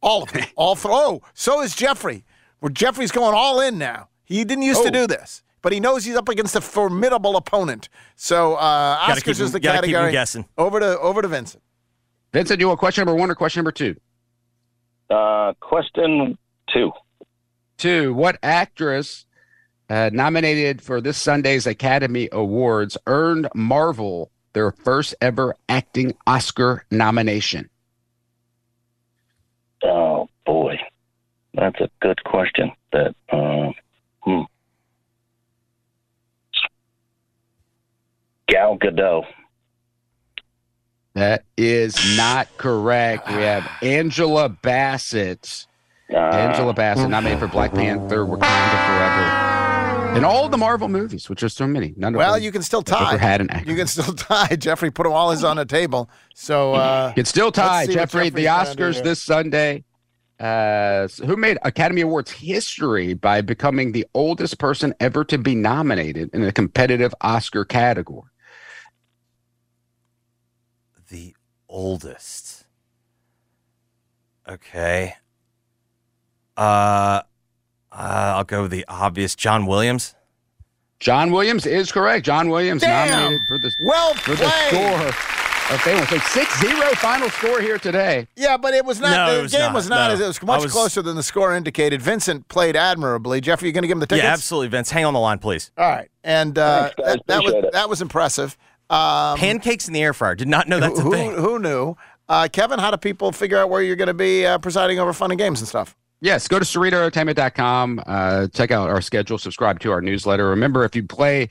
Speaker 3: All of them. all th- Oh, so is Jeffrey. Where Jeffrey's going all in now. He didn't used to
Speaker 20: Oh.
Speaker 3: do this, but he knows he's up against a formidable opponent. So uh, Oscars
Speaker 22: keep
Speaker 3: is the
Speaker 22: gotta keep
Speaker 3: category.
Speaker 22: guessing.
Speaker 3: Over to over to Vincent.
Speaker 20: Vincent, do you want question number one or question number two?
Speaker 21: Uh, question two.
Speaker 20: Two. What actress uh, nominated for this Sunday's Academy Awards earned Marvel their first ever acting Oscar nomination?
Speaker 21: Oh boy, that's a good question. That um, hmm. Gal Gadot.
Speaker 20: That is not correct. We have Angela Bassett.
Speaker 21: Uh,
Speaker 20: Angela Bassett nominated for Black Panther, Wakanda Forever, In all the Marvel movies, which are so many. None of
Speaker 3: Well, you can still tie.
Speaker 20: had an actor.
Speaker 3: You can still tie. Jeffrey put them all his on the table. So uh,
Speaker 20: Can still tie, Jeffrey. The
Speaker 3: Jeffrey's gonna do
Speaker 20: Oscars this Sunday. Uh, who made Academy Awards history by becoming the oldest person ever to be nominated in a competitive Oscar category?
Speaker 22: The oldest. Okay. Uh, uh, I'll go with the obvious. John Williams.
Speaker 20: John Williams is correct. John Williams
Speaker 3: Damn.
Speaker 20: nominated for the
Speaker 3: well
Speaker 20: for the
Speaker 3: played.
Speaker 20: score of Fame. So 6-0 final score here today.
Speaker 3: Yeah, but it was not.
Speaker 22: No,
Speaker 3: the
Speaker 22: was
Speaker 3: game
Speaker 22: not.
Speaker 3: was not.
Speaker 22: No.
Speaker 3: It was much
Speaker 22: was-
Speaker 3: closer than the score indicated. Vincent played admirably. Jeffrey, you going to give him the tickets?
Speaker 22: Yeah, absolutely, Vince. Hang on the line, please.
Speaker 3: All right, and uh,
Speaker 21: Thanks,
Speaker 3: that, that was
Speaker 21: it.
Speaker 3: that was impressive. Um,
Speaker 22: Pancakes in the air fryer. Did not know that's a
Speaker 3: who,
Speaker 22: thing.
Speaker 3: who knew? Uh, Kevin, how do people figure out where you're going to be uh, presiding over fun and games and stuff?
Speaker 20: Yes, go to CerritoEntertainment.com. Uh, check out our schedule. Subscribe to our newsletter. Remember, if you play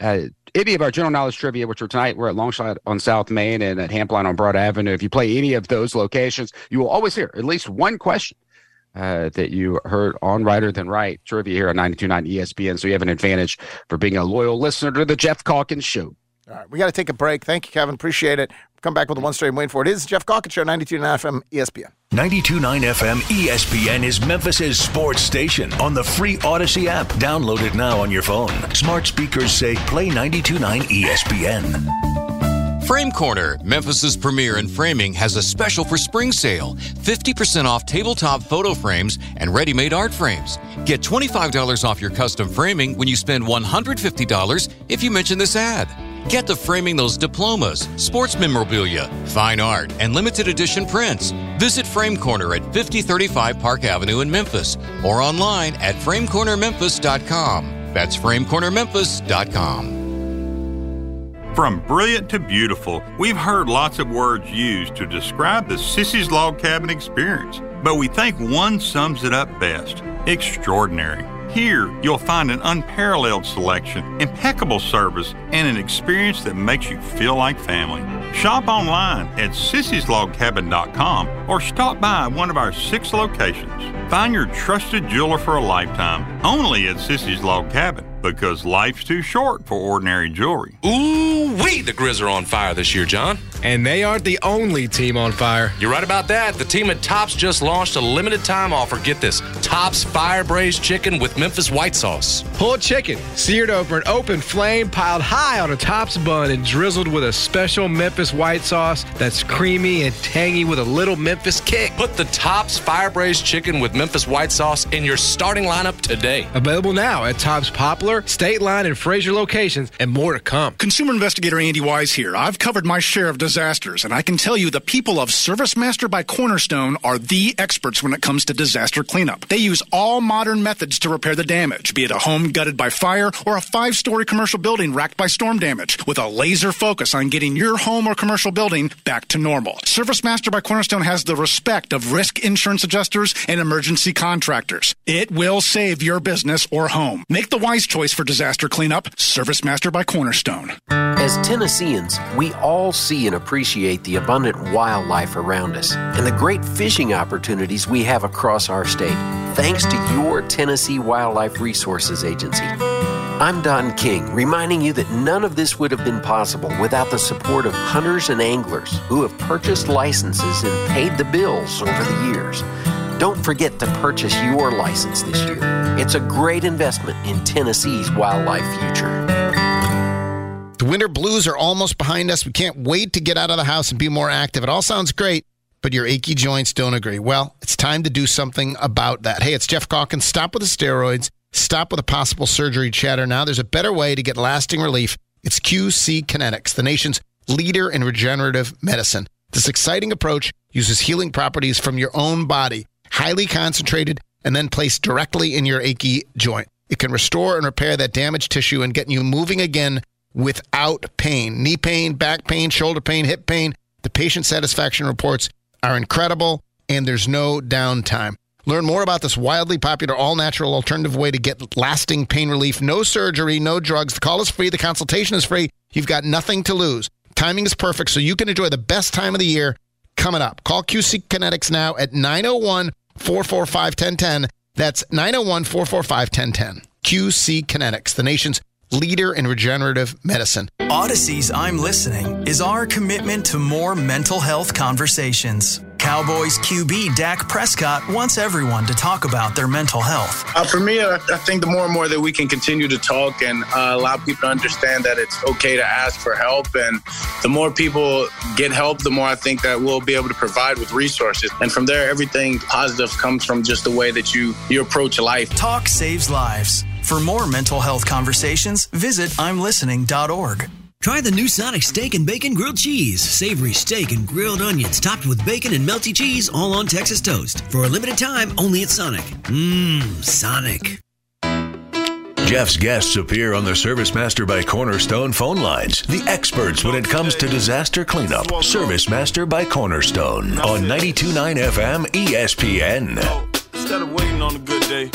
Speaker 20: uh, any of our general knowledge trivia, which are tonight, we're at Longshot on South Main and at Hampline on Broad Avenue. If you play any of those locations, you will always hear at least one question uh, that you heard on Righter Than Wright trivia here on 92.9 ESPN. So you have an advantage for being a loyal listener to the Jeff Calkins Show.
Speaker 23: All right, we got to take a break. Thank you, Kevin. Appreciate it. Come back with the one straight and wait for it. It is Jeff Calkins Show, 92.9 FM ESPN.
Speaker 4: 92.9 FM ESPN is Memphis's sports station on the free Odyssey app. Download it now on your phone. Smart speakers say play 92.9 ESPN.
Speaker 24: Frame Corner, Memphis's premier in framing, has a special for spring sale 50% off tabletop photo frames and ready made art frames. Get $25 off your custom framing when you spend $150 if you mention this ad. Get to framing those diplomas, sports memorabilia, fine art, and limited edition prints. Visit Frame Corner at 5035 Park Avenue in Memphis or online at framecornermemphis.com. That's framecornermemphis.com.
Speaker 25: From brilliant to beautiful, we've heard lots of words used to describe the Sissy's Log Cabin experience, but we think one sums it up best extraordinary. Here, you'll find an unparalleled selection, impeccable service, and an experience that makes you feel like family. Shop online at sissyslogcabin.com or stop by one of our six locations. Find your trusted jeweler for a lifetime only at Sissy's Log Cabin because life's too short for ordinary jewelry.
Speaker 26: Ooh, we the Grizz are on fire this year, John.
Speaker 7: And they aren't the only team on fire.
Speaker 26: You're right about that. The team at Tops just launched a limited time offer. Get this Tops Fire Braised Chicken with Memphis White Sauce.
Speaker 7: Pulled chicken, seared over an open flame, piled high on a Tops bun, and drizzled with a special Memphis white sauce that's creamy and tangy with a little Memphis kick.
Speaker 26: Put the Tops Fire Braised Chicken with Memphis White Sauce in your starting lineup today.
Speaker 7: Available now at Tops Poplar, State Line, and Frayser locations, and more to come.
Speaker 16: Consumer investigator Andy Wise here. I've covered my share of disasters, and I can tell you the people of Service Master by Cornerstone are the experts when it comes to disaster cleanup. They use all modern methods to repair the damage, be it a home gutted by fire or a five story commercial building racked by storm damage, with a laser focus on getting your home or commercial building back to normal. Service Master by Cornerstone has the respect of risk insurance adjusters and emergency contractors. It will save your business or home. Make the wise choice for disaster cleanup. Service Master by Cornerstone.
Speaker 27: As Tennesseans, we all see and appreciate the abundant wildlife around us and the great fishing opportunities we have across our state, thanks to your Tennessee Wildlife Resources Agency. I'm Don King, reminding you that none of this would have been possible without the support of hunters and anglers who have purchased licenses and paid the bills over the years. Don't forget to purchase your license this year. It's a great investment in Tennessee's wildlife future.
Speaker 3: The winter blues are almost behind us. We can't wait to get out of the house and be more active. It all sounds great, but your achy joints don't agree. Well, it's time to do something about that. Hey, it's Jeff Calkins. Stop with the steroids. Stop with the possible surgery chatter. Now there's a better way to get lasting relief. It's QC Kinetics, the nation's leader in regenerative medicine. This exciting approach uses healing properties from your own body, highly concentrated, and then placed directly in your achy joint. It can restore and repair that damaged tissue and get you moving again without pain. Knee pain, back pain, shoulder pain, hip pain. The patient satisfaction reports are incredible, and there's no downtime. Learn more about this wildly popular all natural alternative way to get lasting pain relief. No surgery, no drugs. The call is free, the consultation is free. You've got nothing to lose. Timing is perfect, so you can enjoy the best time of the year coming up. Call QC Kinetics now at 901 445 1010. That's 901 445 1010. QC Kinetics, the nation's leader in regenerative medicine.
Speaker 28: Odyssey's I'm Listening is our commitment to more mental health conversations. Cowboys QB Dak Prescott wants everyone to talk about their mental health.
Speaker 29: Uh, for me, I, I think the more and more that we can continue to talk and uh, allow people to understand that it's okay to ask for help, and the more people get help, the more I think that we'll be able to provide with resources. And from there, everything positive comes from just the way that you you approach life.
Speaker 28: Talk saves lives. For more mental health conversations, visit imlistening.org.
Speaker 30: Try the new Sonic Steak and Bacon Grilled Cheese. Savory steak and grilled onions topped with bacon and melty cheese, all on Texas toast. For a limited time, only at Sonic. Mmm, Sonic.
Speaker 4: Jeff's guests appear on the Service Master by Cornerstone phone lines. The experts when it comes to disaster cleanup. Service Master by Cornerstone on 92.9 FM ESPN.
Speaker 31: Instead of waiting on a good day,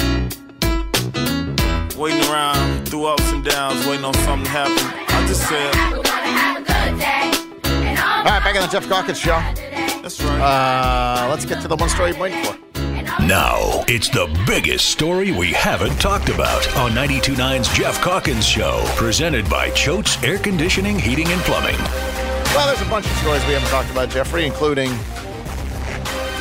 Speaker 31: waiting around through ups and downs, waiting on something to happen, I just
Speaker 3: All right, back on the Jeff Calkins show.
Speaker 31: That's right.
Speaker 3: Uh, let's get to the one story you're waiting for.
Speaker 4: Now, it's the biggest story we haven't talked about on 92.9's Jeff Calkins Show, presented by Choate's Air Conditioning, Heating, and Plumbing.
Speaker 3: Well, there's a bunch of stories we haven't talked about, Jeffrey, including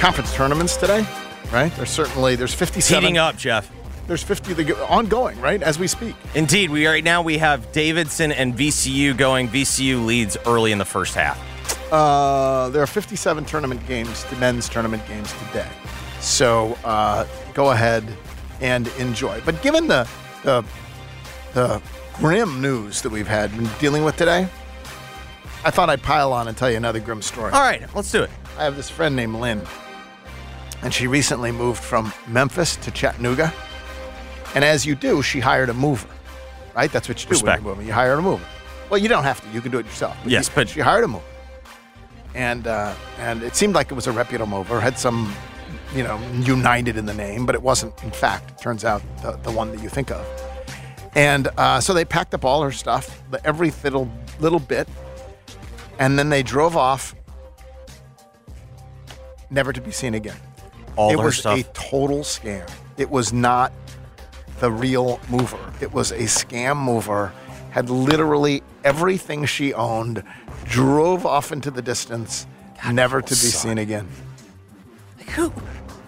Speaker 3: conference tournaments today. Right? There's certainly there's 57
Speaker 2: Heating up, Jeff.
Speaker 3: There's 50 that go- ongoing, right, as we speak.
Speaker 2: Indeed, we right now we have Davidson and VCU going. VCU leads early in the first half.
Speaker 3: Uh, there are 57 tournament games, the men's tournament games today. So uh, go ahead and enjoy. But given the, the the grim news that we've had been dealing with today, I thought I'd pile on and tell you another grim story.
Speaker 2: All right, let's do it.
Speaker 3: I have this friend named Lynn, and she recently moved from Memphis to Chattanooga. And as you do, she hired a mover, right? That's what you do
Speaker 2: Respect.
Speaker 3: when moving. You hire a mover. Well, you don't have to. You can do it yourself.
Speaker 2: Yes,
Speaker 3: you-
Speaker 2: but-
Speaker 3: she hired a mover, and uh, and it seemed like it was a reputable mover. Had some, you know, United in the name, but it wasn't. In fact, it turns out the, the one that you think of. And uh, so they packed up all her stuff, the- every little little bit, and then they drove off, never to be seen again.
Speaker 2: All
Speaker 3: it
Speaker 2: her
Speaker 3: was
Speaker 2: stuff.
Speaker 3: a total scam. It was not the real mover. It was a scam mover. Had literally everything she owned, drove off into the distance, never to be seen again.
Speaker 2: Who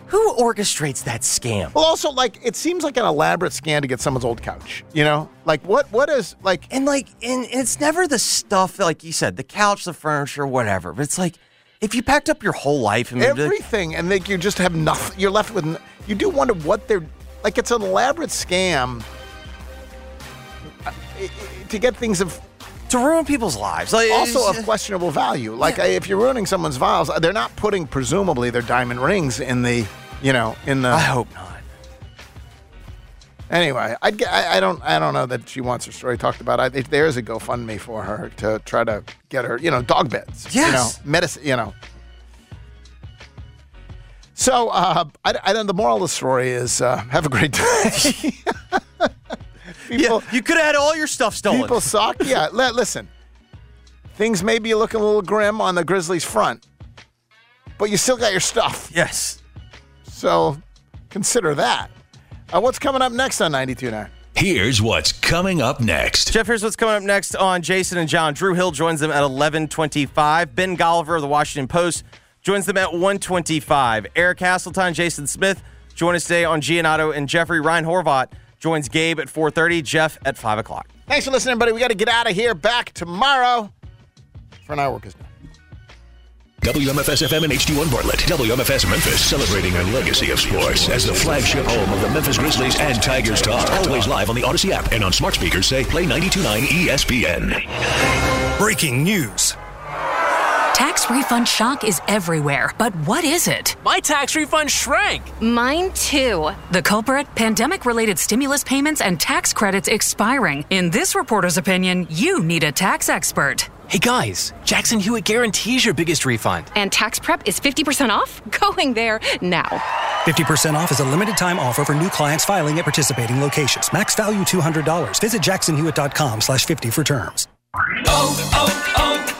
Speaker 2: who orchestrates that scam?
Speaker 3: Well, also like it seems like an elaborate scam to get someone's old couch. You know, like what what is like
Speaker 2: and like and it's never the stuff like you said, the couch, the furniture, whatever. But it's like if you packed up your whole life and
Speaker 3: everything, and like you just have nothing. You're left with. You do wonder what they're like. It's an elaborate scam uh, to get things of
Speaker 2: to ruin people's lives. Like,
Speaker 3: also of questionable value. Like uh, if you're ruining someone's vows, uh, they're not putting presumably their diamond rings in the, you know, in the. I
Speaker 2: hope not.
Speaker 3: Anyway, I'd get, I, I don't I don't know that she wants her story talked about. I there's a GoFundMe for her to try to get her, you know, dog beds. You know,
Speaker 2: Yes.
Speaker 3: medicine. You know. So uh, I, I don't. The moral of the story is uh, have a great day. people,
Speaker 2: you could have had all your stuff stolen.
Speaker 3: People suck. Yeah. li- listen, things may be looking a little grim on the Grizzlies front, but you still got your stuff.
Speaker 2: Yes.
Speaker 3: So consider that. Uh, what's coming up next on 92.9?
Speaker 4: Here's what's coming up next.
Speaker 2: Jeff, here's what's coming up next on Jason and John. Drew Hill joins them at 11:25. Ben Golliver of the Washington Post joins them at 1:25. Eric Hasseltine, Jason Smith join us today on Giannotto and Jeffrey Ryan Horvat joins Gabe at 4:30. Jeff at 5 o'clock.
Speaker 3: Thanks for listening, everybody. We got to get out of here. Back tomorrow. For now, work is done.
Speaker 4: WMFS FM and HD1 Bartlett. WMFS Memphis, celebrating a legacy of sports as the flagship home of the Memphis Grizzlies and Tigers Talk. Always live on the Odyssey app and on smart speakers say play 92.9 ESPN.
Speaker 28: Breaking news.
Speaker 32: Tax refund shock is everywhere, but what is it?
Speaker 7: My tax refund shrank.
Speaker 32: Mine too. The culprit? Pandemic related stimulus payments and tax credits expiring. In this reporter's opinion, you need a tax expert.
Speaker 7: Hey guys, Jackson Hewitt guarantees your biggest refund.
Speaker 33: And tax prep is 50% off? Going there now.
Speaker 28: 50% off is a limited time offer for new clients filing at participating locations. Max value $200. Visit jacksonhewitt.com slash 50 for terms. Oh, oh, oh.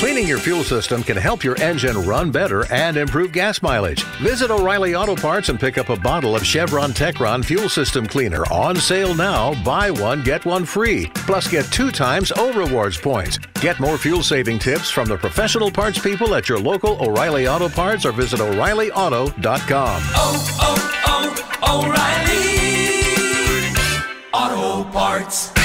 Speaker 34: Cleaning your fuel system can help your engine run better and improve gas mileage. Visit O'Reilly Auto Parts and pick up a bottle of Chevron Techron Fuel System Cleaner on sale now. Buy one, get one free. Plus, get two times O Rewards points. Get more fuel saving tips from the professional parts people at your local O'Reilly Auto Parts or visit O'ReillyAuto.com.
Speaker 8: Oh, oh, oh, O'Reilly Auto Parts.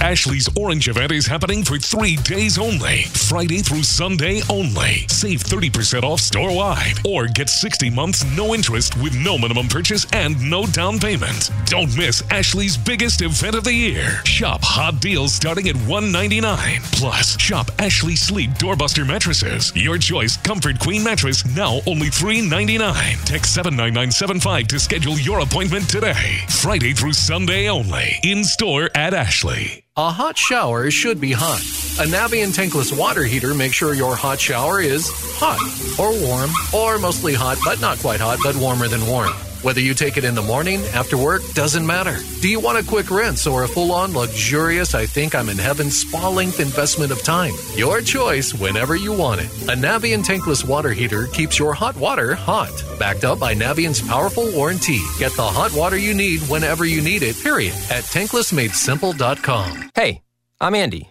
Speaker 35: Ashley's Orange event is happening for three days only. Friday through Sunday only. Save 30% off store wide or get 60 months no interest with no minimum purchase and no down payment. Don't miss Ashley's biggest event of the year. Shop hot deals starting at 199. Plus, shop Ashley Sleep Doorbuster mattresses. Your choice Comfort Queen mattress now only 399. Text 79975 to schedule your appointment today. Friday through Sunday only. In store at Ashley.
Speaker 36: A hot shower should be hot. A Navien tankless water heater makes sure your hot shower is hot or warm or mostly hot, but not quite hot, but warmer than warm. Whether you take it in the morning, after work, doesn't matter. Do you want a quick rinse or a full on luxurious, I think I'm in heaven spa length investment of time? Your choice whenever you want it. A Navien tankless water heater keeps your hot water hot. Backed up by Navien's powerful warranty. Get the hot water you need whenever you need it, period. At tanklessmadesimple.com.
Speaker 37: Hey, I'm Andy.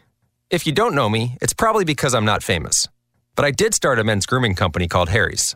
Speaker 37: If you don't know me, it's probably because I'm not famous. But I did start a men's grooming company called Harry's.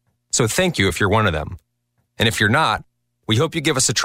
Speaker 37: So thank you if you're one of them. And if you're not, we hope you give us a try.